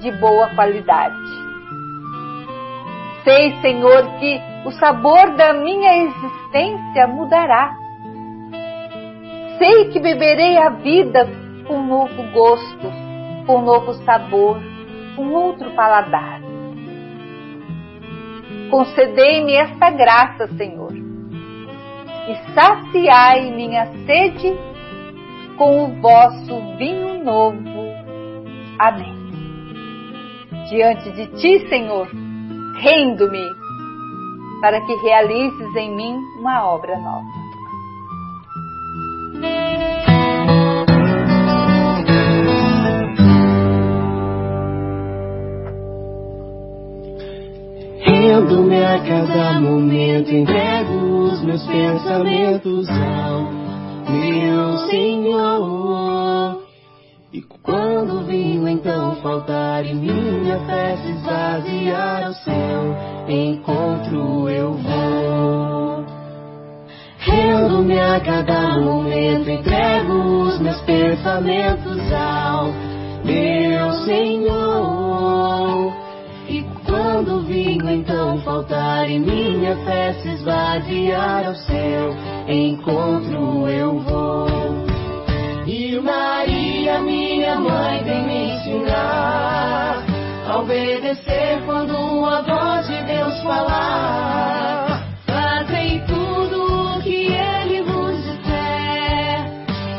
de boa qualidade. Sei, Senhor, que o sabor da minha existência mudará sei que beberei a vida com novo gosto, com novo sabor, com outro paladar. Concedei-me esta graça, Senhor, e saciai minha sede com o vosso vinho novo. Amém. Diante de ti, Senhor, rendo-me para que realizes em mim uma obra nova. Rendo-me a cada momento, entrego os meus pensamentos ao meu Senhor. E quando vinho então faltar e minha fé se esvaziar ao seu encontro eu vou. Rendo-me a cada momento, entrego os meus pensamentos ao meu Senhor. E quando o vinho então faltar e minha fé se esvaziar ao seu encontro eu vou. E Maria, minha mãe, vem me ensinar a obedecer quando a voz de Deus falar. Fazem tudo o que Ele vos disser,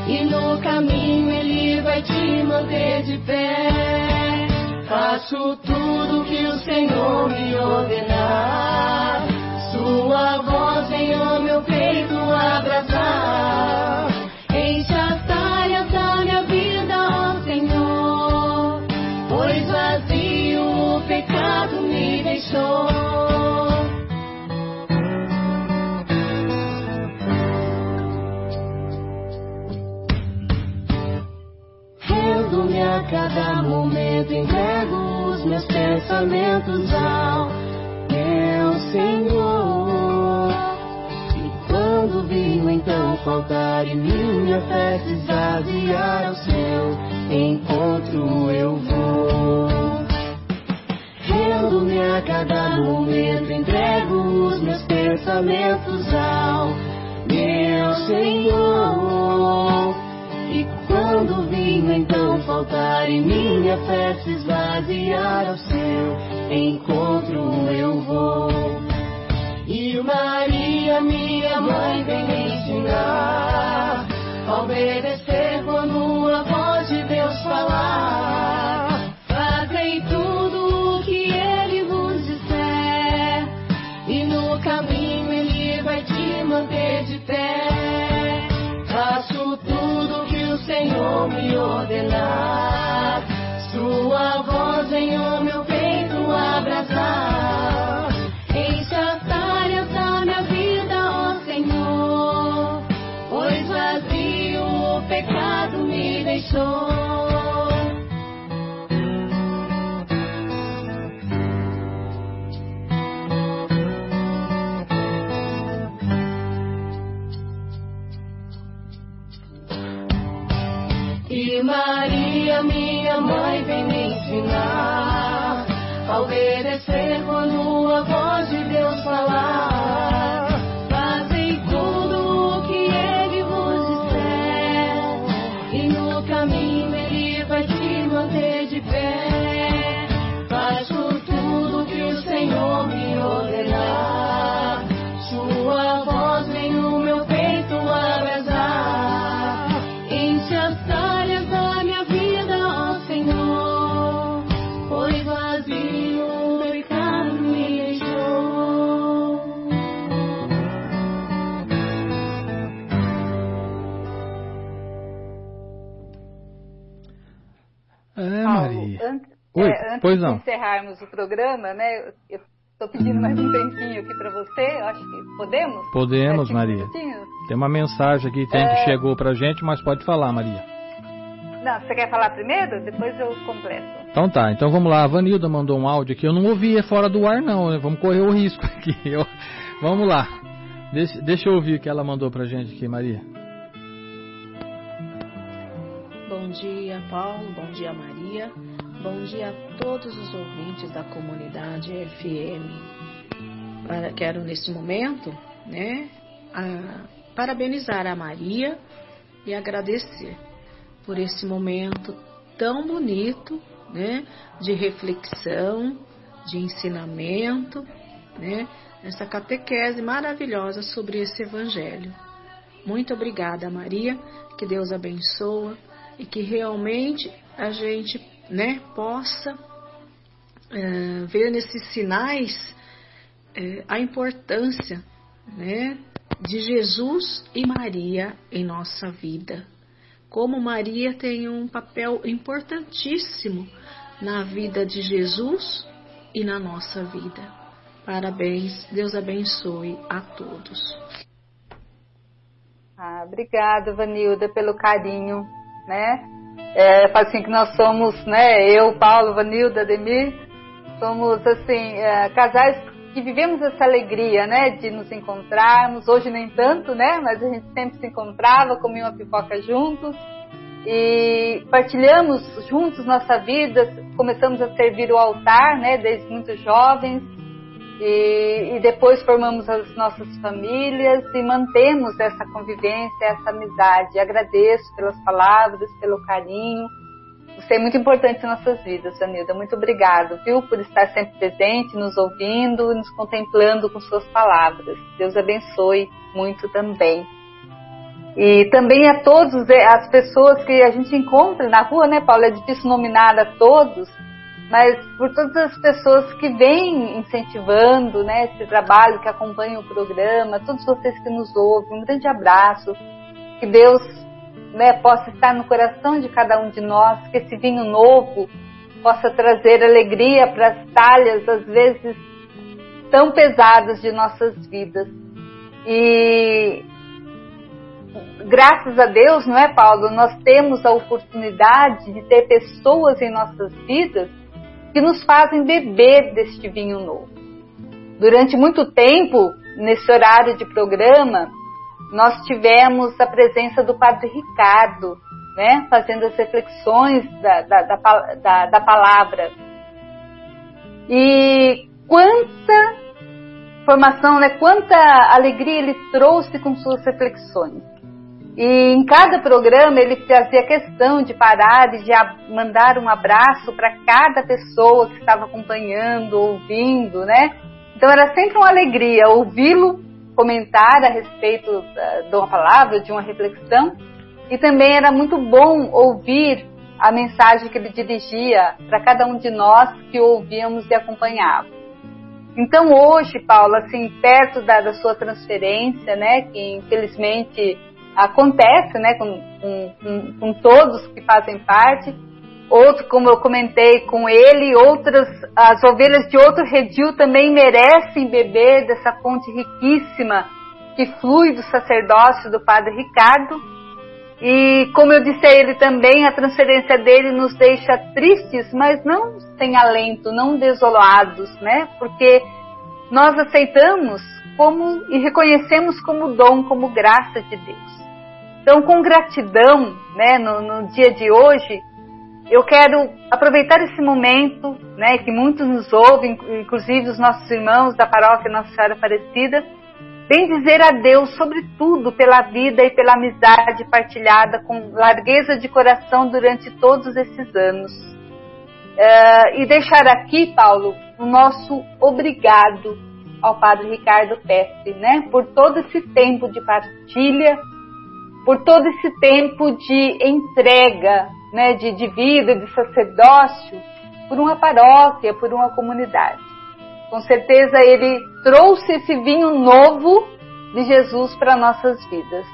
e no caminho Ele vai te manter de pé. Faço tudo que o Senhor me ordenar. Sua voz vem ao meu peito abraçar. Deixou. Rendo-me a cada momento, entrego os meus pensamentos ao meu Senhor. E quando o vinho então faltar e minha fé se esvaziar ao seu encontro eu vou. Rendo-me a cada momento, entrego os meus pensamentos ao meu Senhor. E quando vinho então faltar e minha fé se esvaziar ao seu encontro eu vou. E Maria, minha mãe, vem me ensinar a obedecer quando a voz de Deus falar. De pé. Faço tudo que o Senhor me ordenar. Sua voz em o meu peito abraçar. Enche as da minha vida, ó Senhor. Pois vazio o pecado me deixou. Maria, minha mãe, vem me ensinar a obedecer quando a voz de Deus falar. Oi, é, antes pois de encerrarmos o programa, né? Eu estou pedindo mais um tempinho aqui para você. Eu acho que podemos? Podemos, Sete Maria. minutinhos? Tem uma mensagem aqui tem, que chegou pra gente, mas pode falar, Maria. Não, você quer falar primeiro? Depois eu completo. Então tá, então vamos lá. A Vanilda mandou um áudio aqui. Eu não ouvi é fora do ar, não. né? Vamos correr o risco aqui. Eu- Vamos lá. Deixa, deixa eu ouvir o que ela mandou pra gente aqui, Maria. Bom dia, Paulo. Bom dia, Maria. Bom dia a todos os ouvintes da comunidade FM. Para- quero nesse momento, né, a- parabenizar a Maria e agradecer por esse momento tão bonito, né, de reflexão, de ensinamento, né, essa catequese maravilhosa sobre esse evangelho. Muito obrigada, Maria. Que Deus abençoe e que realmente a gente, né, possa eh, ver nesses sinais eh, a importância, né, de Jesus e Maria em nossa vida. Como Maria tem um papel importantíssimo na vida de Jesus e na nossa vida. Parabéns, Deus abençoe a todos. Ah, obrigada, Vanilda, pelo carinho, né? É, assim que nós somos, né? Eu, Paulo, Vanilda, Ademir, somos assim é, casais que vivemos essa alegria, né? De nos encontrarmos. Hoje nem tanto, né? Mas a gente sempre se encontrava, comia uma pipoca juntos e partilhamos juntos nossa vida. Começamos a servir o altar, né? Desde muito jovens e, e, depois formamos as nossas famílias e mantemos essa convivência, essa amizade. Agradeço pelas palavras, pelo carinho. Você é muito importante em nossas vidas, Anilda. Muito obrigado, viu, por estar sempre presente, nos ouvindo, nos contemplando com suas palavras. Deus abençoe muito também. E também a todos é, as pessoas que a gente encontra na rua, né, Paulo? É difícil nominar a todos, mas por todas as pessoas que vêm incentivando né, esse trabalho, que acompanham o programa, todos vocês que nos ouvem, um grande abraço, que Deus né, possa estar no coração de cada um de nós, que esse vinho novo possa trazer alegria para as talhas, às vezes tão pesadas de nossas vidas. E graças a Deus, não é, Paulo? Nós temos a oportunidade de ter pessoas em nossas vidas que nos fazem beber deste vinho novo. Durante muito tempo, nesse horário de programa, nós tivemos a presença do Padre Ricardo, né, fazendo as reflexões da, da, da, da palavra. E quanta formação, né, quanta alegria ele trouxe com suas reflexões. E em cada programa ele fazia questão de parar e de mandar um abraço para cada pessoa que estava acompanhando, ouvindo, né? Então era sempre uma alegria ouvi-lo comentar a respeito de uma palavra, de uma reflexão. E também era muito bom ouvir a mensagem que ele dirigia para cada um de nós que ouvíamos e acompanhávamos. Então hoje, Paulo, assim, perto da, da sua transferência, né, que infelizmente acontece né, com, com, com, todos que fazem parte. Outro, como eu comentei com ele, outras, as ovelhas de outro redil também merecem beber dessa fonte riquíssima que flui do sacerdócio do Padre Ricardo. E como eu disse a ele também, a transferência dele nos deixa tristes, mas não sem alento, não desolados, né? Porque nós aceitamos como e reconhecemos como dom, como graça de Deus. Então, com gratidão, né, no, no dia de hoje, eu quero aproveitar esse momento, né, que muitos nos ouvem, inclusive os nossos irmãos da paróquia Nossa Senhora Aparecida, bem dizer a Deus, sobretudo, pela vida e pela amizade partilhada com largueza de coração durante todos esses anos. Uh, e deixar aqui, Paulo, o nosso obrigado ao Padre Ricardo Pesce, né, por todo esse tempo de partilha por todo esse tempo de entrega, né, de, de vida, de sacerdócio, por uma paróquia, por uma comunidade. Com certeza ele trouxe esse vinho novo de Jesus para nossas vidas.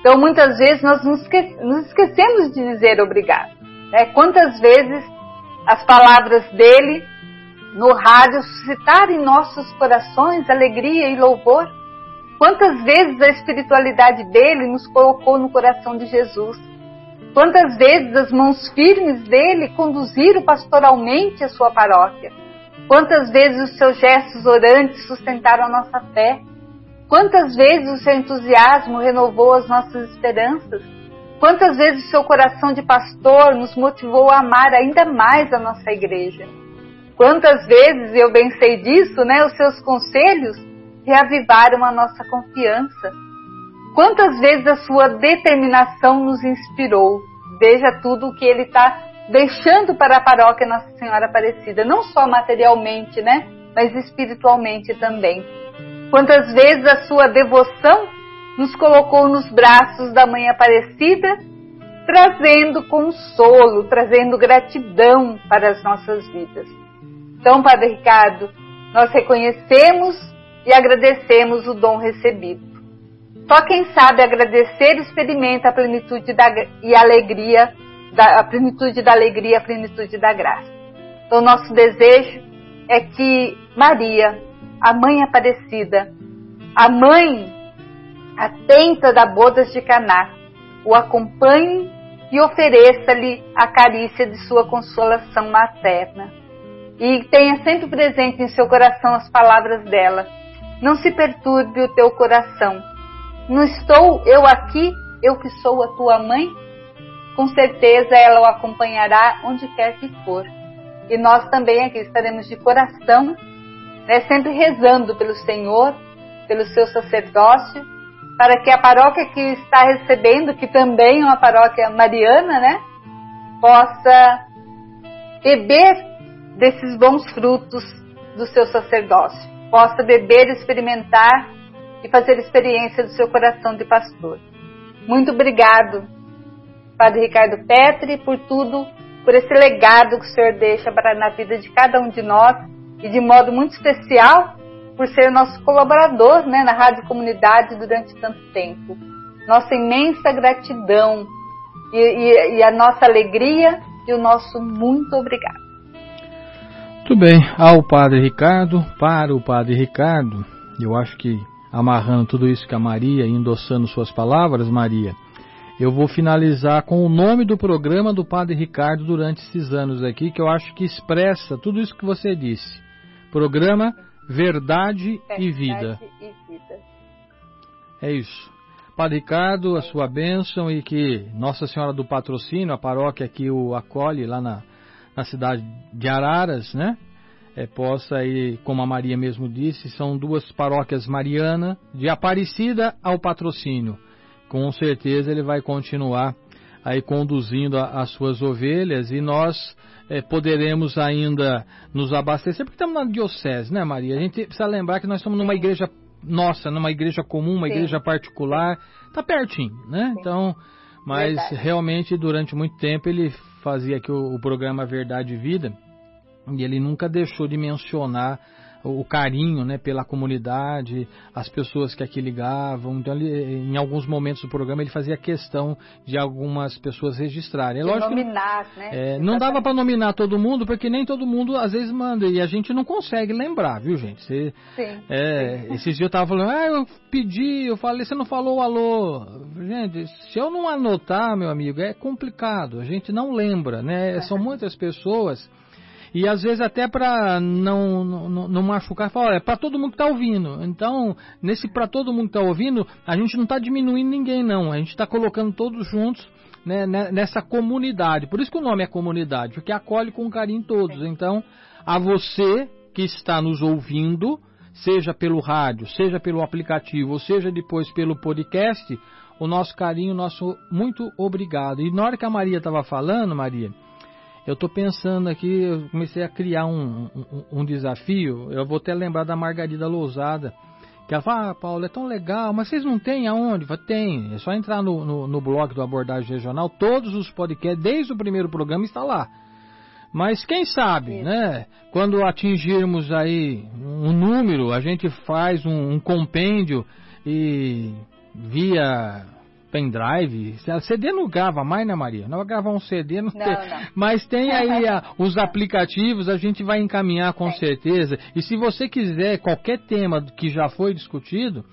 Então muitas vezes nós nos esquecemos de dizer obrigado. Né? Quantas vezes as palavras dele no rádio suscitaram em nossos corações alegria e louvor? Quantas vezes a espiritualidade dele nos colocou no coração de Jesus? Quantas vezes as mãos firmes dele conduziram pastoralmente a sua paróquia? Quantas vezes os seus gestos orantes sustentaram a nossa fé? Quantas vezes o seu entusiasmo renovou as nossas esperanças? Quantas vezes o seu coração de pastor nos motivou a amar ainda mais a nossa igreja? Quantas vezes, eu bem sei disso, né, os seus conselhos reavivaram a nossa confiança. Quantas vezes a sua determinação nos inspirou? Veja tudo o que ele está deixando para a paróquia Nossa Senhora Aparecida, não só materialmente, né? Mas espiritualmente também. Quantas vezes a sua devoção nos colocou nos braços da Mãe Aparecida, trazendo consolo, trazendo gratidão para as nossas vidas. Então, Padre Ricardo, nós reconhecemos e agradecemos o dom recebido. Só quem sabe agradecer experimenta a plenitude da, e alegria, da, a plenitude da alegria, a plenitude da graça. Então, nosso desejo é que Maria a Mãe Aparecida, a Mãe atenta da bodas de Caná, o acompanhe e ofereça-lhe a carícia de sua consolação materna. E tenha sempre presente em seu coração as palavras dela. Não se perturbe o teu coração. Não estou eu aqui, eu que sou a tua mãe? Com certeza ela o acompanhará onde quer que for. E nós também aqui estaremos de coração, né, sempre rezando pelo Senhor, pelo seu sacerdócio, para que a paróquia que está recebendo, que também é uma paróquia mariana, né, possa beber desses bons frutos do seu sacerdócio, possa beber, experimentar e fazer experiência do seu coração de pastor. Muito obrigado, Padre Ricardo Petri, por tudo, por esse legado que o Senhor deixa para na vida de cada um de nós e de modo muito especial por ser nosso colaborador né, na Rádio Comunidade durante tanto tempo. Nossa imensa gratidão e, e, e a nossa alegria e o nosso muito obrigado. Muito bem, ao Padre Ricardo, para o Padre Ricardo, eu acho que amarrando tudo isso que a Maria, endossando suas palavras, Maria, eu vou finalizar com o nome do programa do Padre Ricardo durante esses anos aqui, que eu acho que expressa tudo isso que você disse. Programa Verdade, Verdade e, vida. e Vida. É isso. Padre Ricardo, a sua bênção e que Nossa Senhora do Patrocínio, a paróquia que o acolhe lá na, na cidade de Araras, né? É, possa aí, como a Maria mesmo disse, são duas paróquias marianas, de Aparecida ao Patrocínio. Com certeza ele vai continuar aí conduzindo a, as suas ovelhas e nós é, poderemos ainda nos abastecer, porque estamos na diocese, né, Maria? A gente precisa lembrar que nós estamos numa igreja nossa, numa igreja comum, uma Sim. igreja particular, tá pertinho, né? Sim. Então, mas Verdade. realmente durante muito tempo ele fazia aqui o, o programa Verdade e Vida e ele nunca deixou de mencionar o carinho né, pela comunidade, as pessoas que aqui ligavam. Então, ele, em alguns momentos do programa, ele fazia questão de algumas pessoas registrarem. É lógico nominar, né? É, não dava para nominar todo mundo, porque nem todo mundo às vezes manda. E a gente não consegue lembrar, viu, gente? Você, sim, é, sim. Esses dias eu tava falando, ah, eu pedi, eu falei, você não falou alô. Gente, se eu não anotar, meu amigo, é complicado. A gente não lembra, né? São muitas pessoas e às vezes até para não, não, não, machucar, fala, é para todo mundo que está ouvindo. Então, nesse para todo mundo que está ouvindo, a gente não está diminuindo ninguém, não. A gente está colocando todos juntos né, nessa comunidade. Por isso que o nome é comunidade, porque acolhe com carinho todos. Então, a você que está nos ouvindo, seja pelo rádio, seja pelo aplicativo, ou seja depois pelo podcast, o nosso carinho, nosso muito obrigado. E na hora que a Maria estava falando, Maria, eu estou pensando aqui, eu comecei a criar um, um, um, desafio. Eu vou até lembrar da Margarida Lousada. Que ela fala, ah, Paulo, é tão legal, mas vocês não têm aonde? Falo, tem, é só entrar no, no, no blog do Abordagem Regional, todos os podcasts, desde o primeiro programa, está lá. Mas quem sabe, né? Quando atingirmos aí um número, a gente faz um, um compêndio e via pendrive. CD não grava mais, né, Maria? Não vai gravar um CD, não, não, tem. não. Mas tem aí a, os aplicativos, a gente vai encaminhar com certeza. E se você quiser qualquer tema que já foi discutido,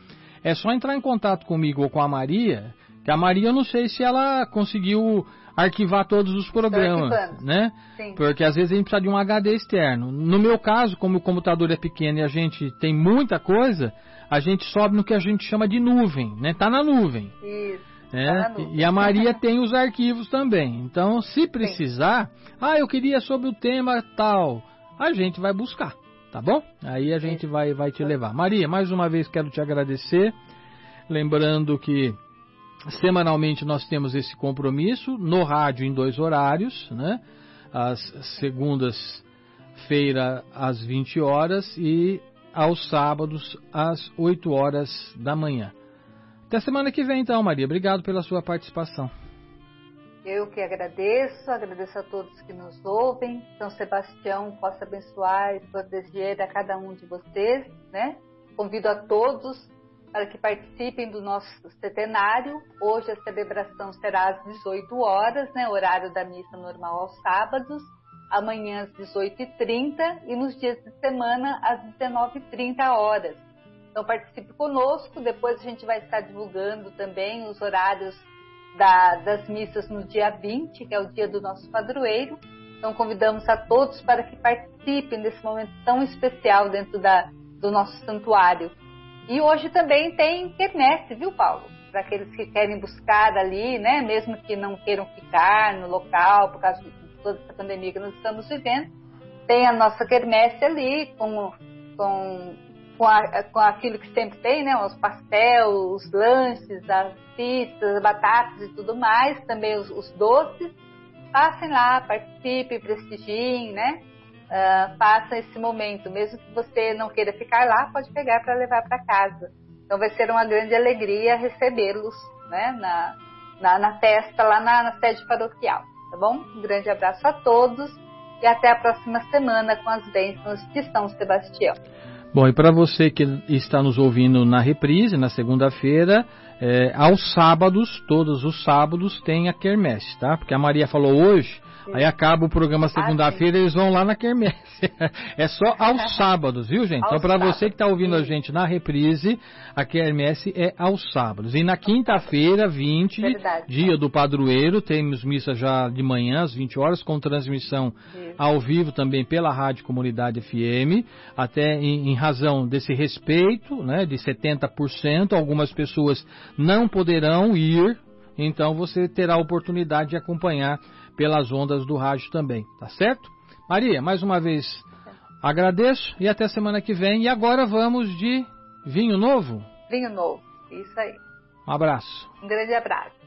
é só entrar em contato comigo ou com a Maria. Que a Maria, eu não sei se ela conseguiu arquivar todos os programas, né? Sim. Porque às vezes a gente precisa de um HD externo. No meu caso, como o computador é pequeno e a gente tem muita coisa, a gente sobe no que a gente chama de nuvem, né? Tá na nuvem. Isso. É, tá e a Maria tem os arquivos também. Então, se precisar, Sim. ah, eu queria sobre o tema tal, a gente vai buscar, tá bom? Aí a gente vai, vai te levar. Maria, mais uma vez quero te agradecer. Lembrando que semanalmente nós temos esse compromisso no rádio em dois horários, né? Às segundas-feira às 20 horas e aos sábados às 8 horas da manhã. Até semana que vem, então, Maria. Obrigado pela sua participação. Eu que agradeço, agradeço a todos que nos ouvem. São Sebastião possa abençoar e proteger a cada um de vocês, né? Convido a todos para que participem do nosso centenário. Hoje a celebração será às 18 horas, né? Horário da missa normal aos sábados. Amanhã às 18h30 e nos dias de semana às 19h30 horas. Então participe conosco, depois a gente vai estar divulgando também os horários da, das missas no dia 20, que é o dia do nosso padroeiro. Então convidamos a todos para que participem desse momento tão especial dentro da, do nosso santuário. E hoje também tem quermesse, viu, Paulo? Para aqueles que querem buscar ali, né, mesmo que não queiram ficar no local por causa toda essa pandemia que nós estamos vivendo, tem a nossa quermesse ali com, com, com, a, com aquilo que sempre tem, né, os pastéis, os lanches, as pizzas, batatas e tudo mais, também os, os doces. Passem lá, participem, prestigiem, né? Uh, faça esse momento, mesmo que você não queira ficar lá, pode pegar para levar para casa. Então vai ser uma grande alegria recebê-los né, na, na, na, festa lá na, na sede paroquial, tá bom? Um grande abraço a todos e até a próxima semana com as bênçãos de São Sebastião. Bom, e para você que está nos ouvindo na reprise, na segunda-feira, é, aos sábados, todos os sábados, tem a quermesse, tá? Porque a Maria falou hoje Aí acaba o programa segunda-feira, eles vão lá na quermesse. É só aos sábados, viu, gente? Então, para você que está ouvindo a gente na reprise, a quermesse é aos sábados. E na quinta-feira, 20, Verdade. dia do padroeiro, temos missa já de manhã, às 20 horas, com transmissão ao vivo também pela Rádio Comunidade FM, até em, em razão desse respeito, né, de 70%, algumas pessoas não poderão ir, então você terá a oportunidade de acompanhar pelas ondas do rádio também, tá certo? Maria, mais uma vez agradeço e até semana que vem. E agora vamos de vinho novo? Vinho novo, isso aí. Um abraço. Um grande abraço.